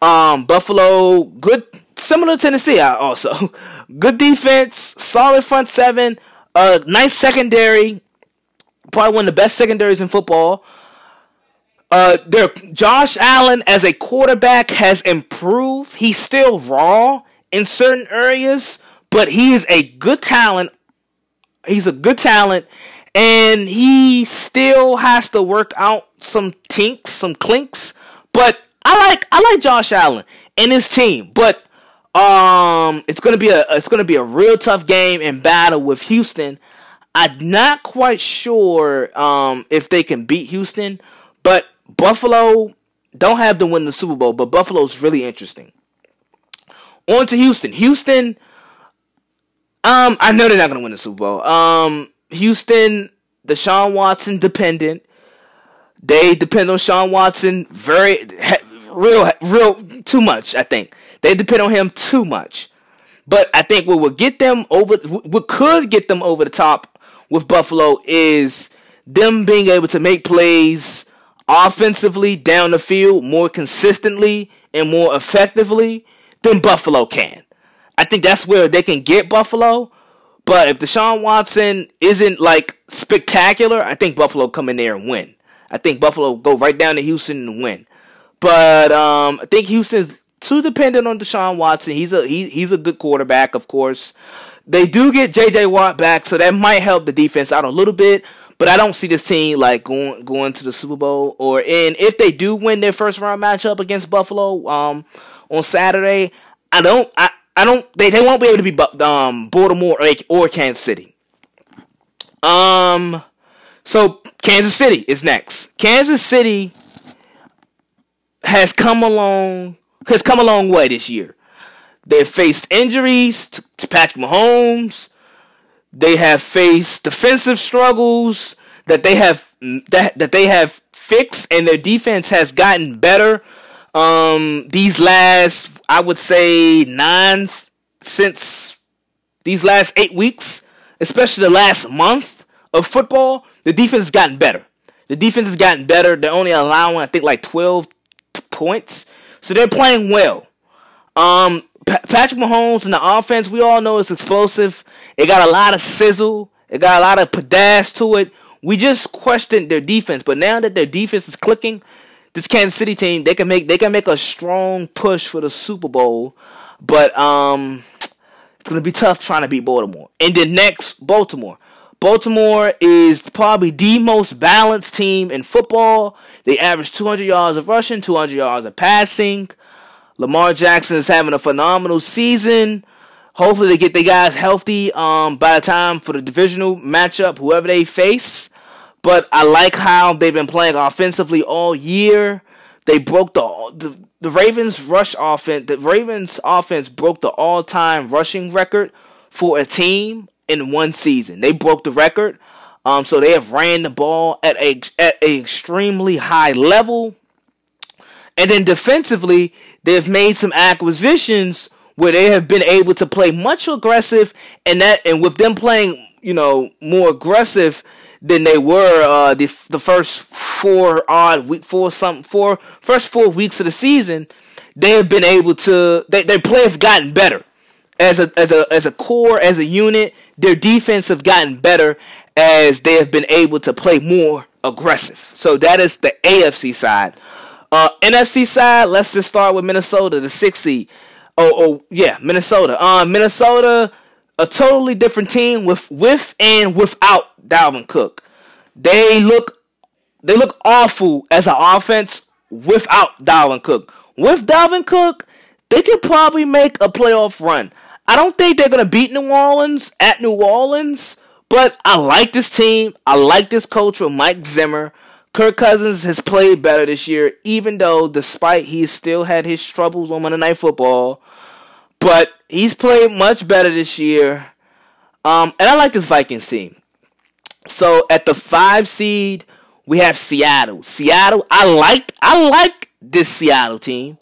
Um, Buffalo, good, similar to Tennessee. Also, good defense, solid front seven. A nice secondary, probably one of the best secondaries in football. Uh, there, Josh Allen as a quarterback has improved. He's still raw in certain areas, but he is a good talent. He's a good talent, and he still has to work out some tinks, some clinks. But I like I like Josh Allen and his team, but um, it's gonna be a it's gonna be a real tough game and battle with Houston. I'm not quite sure um, if they can beat Houston, but Buffalo don't have to win the Super Bowl, but Buffalo's really interesting. On to Houston. Houston, um, I know they're not gonna win the Super Bowl. Um, Houston, Deshaun Watson dependent. They depend on Sean Watson very real real too much, I think. They depend on him too much. But I think what will get them over, what could get them over the top with Buffalo is them being able to make plays offensively down the field more consistently and more effectively than Buffalo can. I think that's where they can get Buffalo. But if Deshaun Watson isn't like spectacular, I think Buffalo come in there and win. I think Buffalo go right down to Houston and win. But um, I think Houston's too dependent on Deshaun Watson. He's a he, he's a good quarterback, of course. They do get J.J. Watt back, so that might help the defense out a little bit. But I don't see this team like going going to the Super Bowl or and if they do win their first round matchup against Buffalo um, on Saturday, I don't I, I don't they, they won't be able to be um, Baltimore or, or Kansas City. Um, so Kansas City is next. Kansas City has come along has come a long way this year. They've faced injuries to, Patrick Mahomes. They have faced defensive struggles that they have that, that they have fixed, and their defense has gotten better. Um, these last, I would say, nine since these last eight weeks, especially the last month of football, the defense has gotten better. The defense has gotten better. They're only allowing, I think, like 12 points. So they're playing well. Um, P- Patrick Mahomes and the offense, we all know it's explosive. It got a lot of sizzle. It got a lot of panache to it. We just questioned their defense, but now that their defense is clicking, this Kansas City team they can make they can make a strong push for the Super Bowl. But um, it's gonna be tough trying to beat Baltimore. And then next, Baltimore. Baltimore is probably the most balanced team in football. They average 200 yards of rushing, 200 yards of passing. Lamar Jackson is having a phenomenal season. Hopefully they get the guys healthy um, by the time for the divisional matchup, whoever they face. But I like how they've been playing offensively all year. They broke the the, the Ravens rush offense. The Ravens offense broke the all time rushing record for a team in one season. They broke the record. Um, so they have ran the ball at a at a extremely high level. And then defensively, they've made some acquisitions where they have been able to play much aggressive, and that and with them playing, you know, more aggressive than they were uh, the the first four odd week four some four first four weeks of the season, they have been able to they, their play have gotten better as a as a as a core as a unit. Their defense have gotten better as they have been able to play more aggressive. So that is the AFC side. Uh, NFC side, let's just start with Minnesota, the six seed. Oh, oh, yeah, Minnesota. Uh, Minnesota, a totally different team with with and without Dalvin Cook. They look they look awful as an offense without Dalvin Cook. With Dalvin Cook, they could probably make a playoff run. I don't think they're gonna beat New Orleans at New Orleans, but I like this team. I like this coach with Mike Zimmer. Kirk Cousins has played better this year, even though despite he still had his troubles on Monday Night Football. But he's played much better this year. Um, and I like this Vikings team. So at the five seed, we have Seattle. Seattle, I like I like this Seattle team,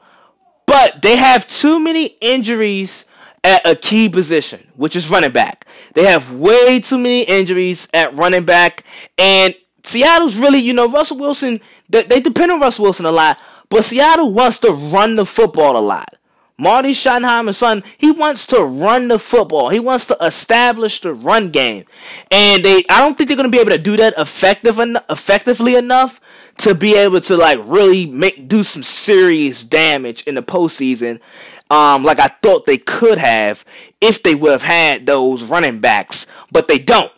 but they have too many injuries at a key position, which is running back. They have way too many injuries at running back, and Seattle's really, you know, Russell Wilson, they, they depend on Russell Wilson a lot, but Seattle wants to run the football a lot. Marty Schottenheimer's son, he wants to run the football. He wants to establish the run game. And they I don't think they're going to be able to do that effective en- effectively enough to be able to like really make do some serious damage in the postseason. Um, like I thought they could have if they would have had those running backs, but they don't.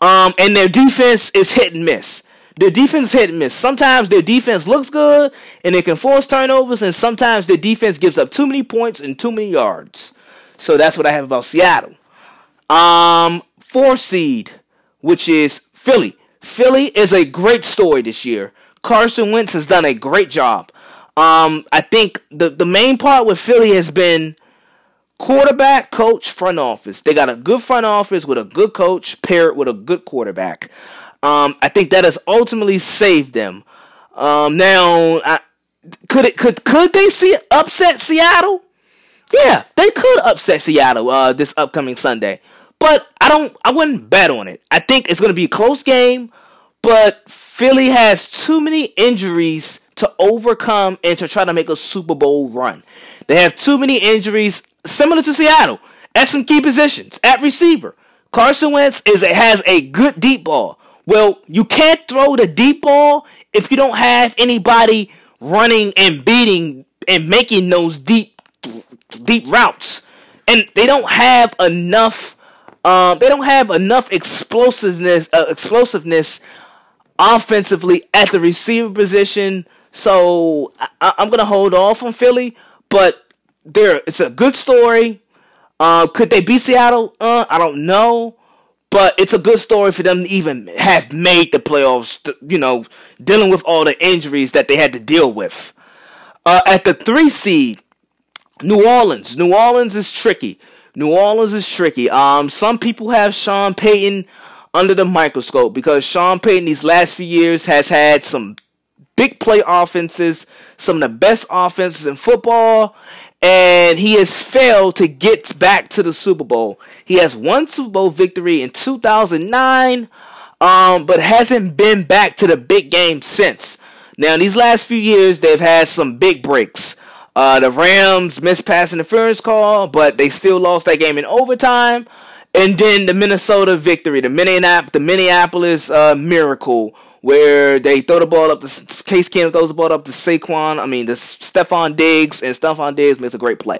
Um, and their defense is hit and miss. Their defense hit and miss. Sometimes their defense looks good and they can force turnovers, and sometimes their defense gives up too many points and too many yards. So that's what I have about Seattle. Um, four seed, which is Philly. Philly is a great story this year. Carson Wentz has done a great job. Um, I think the the main part with Philly has been quarterback, coach, front office. They got a good front office with a good coach paired with a good quarterback. Um, I think that has ultimately saved them. Um, now, I, could it could could they see upset Seattle? Yeah, they could upset Seattle uh, this upcoming Sunday. But I don't. I wouldn't bet on it. I think it's going to be a close game. But Philly has too many injuries to overcome and to try to make a Super Bowl run. They have too many injuries, similar to Seattle, at some key positions at receiver. Carson Wentz is has a good deep ball. Well, you can't throw the deep ball if you don't have anybody running and beating and making those deep deep routes. And they don't have enough um, they don't have enough explosiveness uh, explosiveness offensively at the receiver position. So I, am gonna hold off on Philly, but there it's a good story. Uh, could they beat Seattle? Uh, I don't know. But it's a good story for them to even have made the playoffs, you know, dealing with all the injuries that they had to deal with. Uh, at the three seed, New Orleans. New Orleans is tricky. New Orleans is tricky. Um, some people have Sean Payton under the microscope because Sean Payton these last few years has had some big play offenses, some of the best offenses in football, and he has failed to get back to the Super Bowl. He has one Super Bowl victory in 2009, um, but hasn't been back to the big game since. Now, in these last few years, they've had some big breaks. Uh, the Rams missed pass interference call, but they still lost that game in overtime. And then the Minnesota victory, the Minneapolis, the Minneapolis uh, miracle, where they throw the ball up. Case Keenum throws the ball up to Saquon. I mean, the Stefon Diggs and Stefon Diggs makes a great play.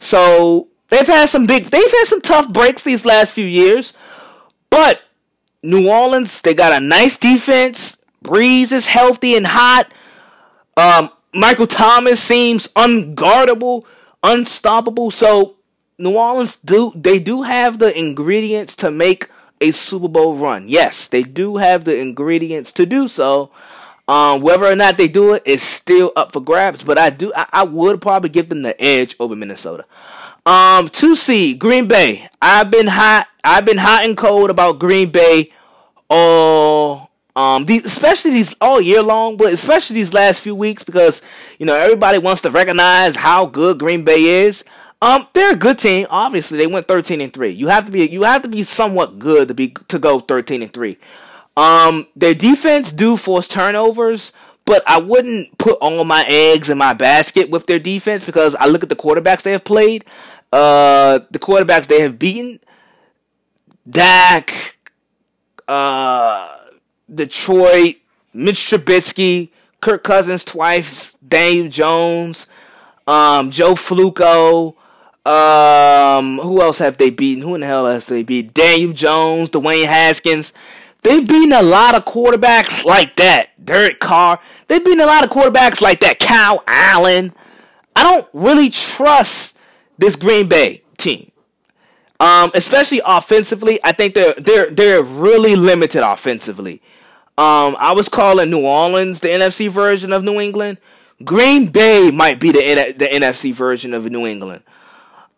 So they've had some big, they've had some tough breaks these last few years. But New Orleans, they got a nice defense. Brees is healthy and hot. Um, Michael Thomas seems unguardable, unstoppable. So New Orleans do they do have the ingredients to make a Super Bowl run. Yes, they do have the ingredients to do so. Um, whether or not they do it is still up for grabs, but I do I, I would probably give them the edge over Minnesota. Um, two C Green Bay. I've been hot. I've been hot and cold about Green Bay all um, these, especially these all year long, but especially these last few weeks because you know everybody wants to recognize how good Green Bay is. Um, they're a good team. Obviously, they went thirteen and three. You have to be you have to be somewhat good to be to go thirteen and three. Um, their defense do force turnovers, but I wouldn't put all my eggs in my basket with their defense because I look at the quarterbacks they have played. Uh, the quarterbacks they have beaten. Dak, uh, Detroit, Mitch Trubisky, Kirk Cousins twice, Dave Jones, um, Joe Flacco. Um, who else have they beaten? Who in the hell has they beat? Daniel Jones, Dwayne Haskins. They've beaten a lot of quarterbacks like that. Derek Carr. They've beaten a lot of quarterbacks like that. Kyle Allen. I don't really trust this Green Bay team. Um, especially offensively, I think they're they're they're really limited offensively. Um, I was calling New Orleans the NFC version of New England. Green Bay might be the the NFC version of New England.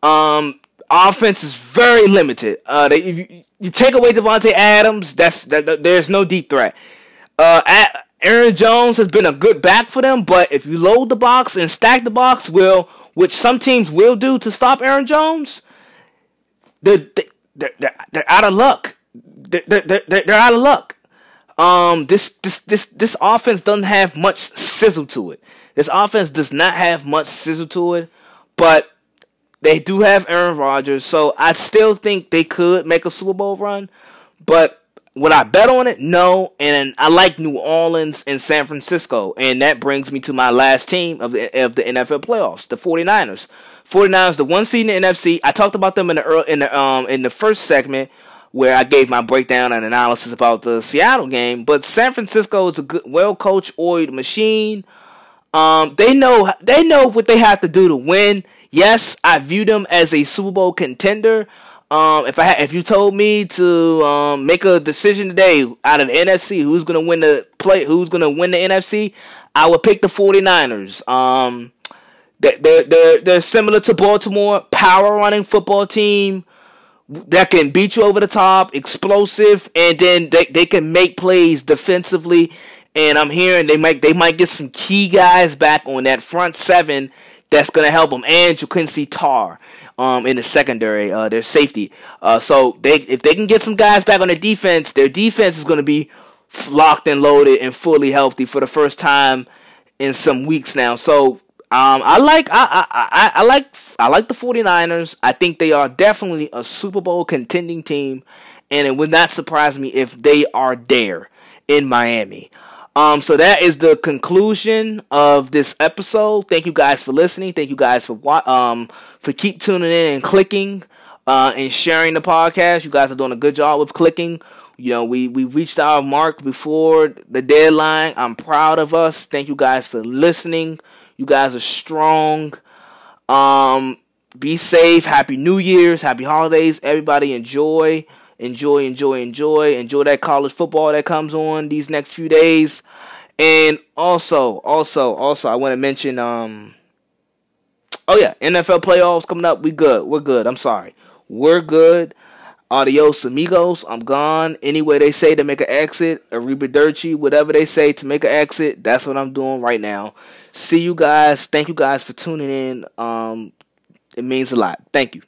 Um, offense is very limited. Uh, they, if you, you take away Davante Adams, that's that, that, there's no deep threat. Uh, at, Aaron Jones has been a good back for them, but if you load the box and stack the box, will which some teams will do to stop Aaron Jones, they're, they're, they're, they're out of luck. They're, they're, they're out of luck. Um, this this this this offense doesn't have much sizzle to it. This offense does not have much sizzle to it, but they do have Aaron Rodgers, so I still think they could make a Super Bowl run. But would I bet on it? No. And I like New Orleans and San Francisco, and that brings me to my last team of the of the NFL playoffs, the 49ers. 49ers, the one seed in the NFC. I talked about them in the early, in the um in the first segment where I gave my breakdown and analysis about the Seattle game. But San Francisco is a good, well coached, oiled machine. Um, they know they know what they have to do to win. Yes, I view them as a Super Bowl contender. Um, if I had, if you told me to um, make a decision today out of the NFC, who's gonna win the play, who's gonna win the NFC, I would pick the 49ers. Um, they're they're they're similar to Baltimore, power running football team that can beat you over the top, explosive, and then they, they can make plays defensively. And I'm hearing they might they might get some key guys back on that front seven that's gonna help them. And Jaquiski Tartt um in the secondary, uh their safety. Uh so they if they can get some guys back on the defense, their defense is gonna be locked and loaded and fully healthy for the first time in some weeks now. So um, I like I, I, I, like I like the 49ers. I think they are definitely a Super Bowl contending team, and it would not surprise me if they are there in Miami. Um, so that is the conclusion of this episode. Thank you guys for listening. Thank you guys for um for keep tuning in and clicking uh, and sharing the podcast. You guys are doing a good job with clicking. You know, we we reached our mark before the deadline. I'm proud of us. Thank you guys for listening. You guys are strong. Um, be safe. Happy New Year's. Happy holidays. Everybody enjoy. Enjoy, enjoy, enjoy. Enjoy that college football that comes on these next few days. And also, also, also, I want to mention, um, oh yeah, NFL playoffs coming up. We good. We're good. I'm sorry. We're good. Adios, amigos. I'm gone. Anyway, they say to make an exit, arrivederci, whatever they say to make an exit, that's what I'm doing right now. See you guys. Thank you guys for tuning in. Um, it means a lot. Thank you.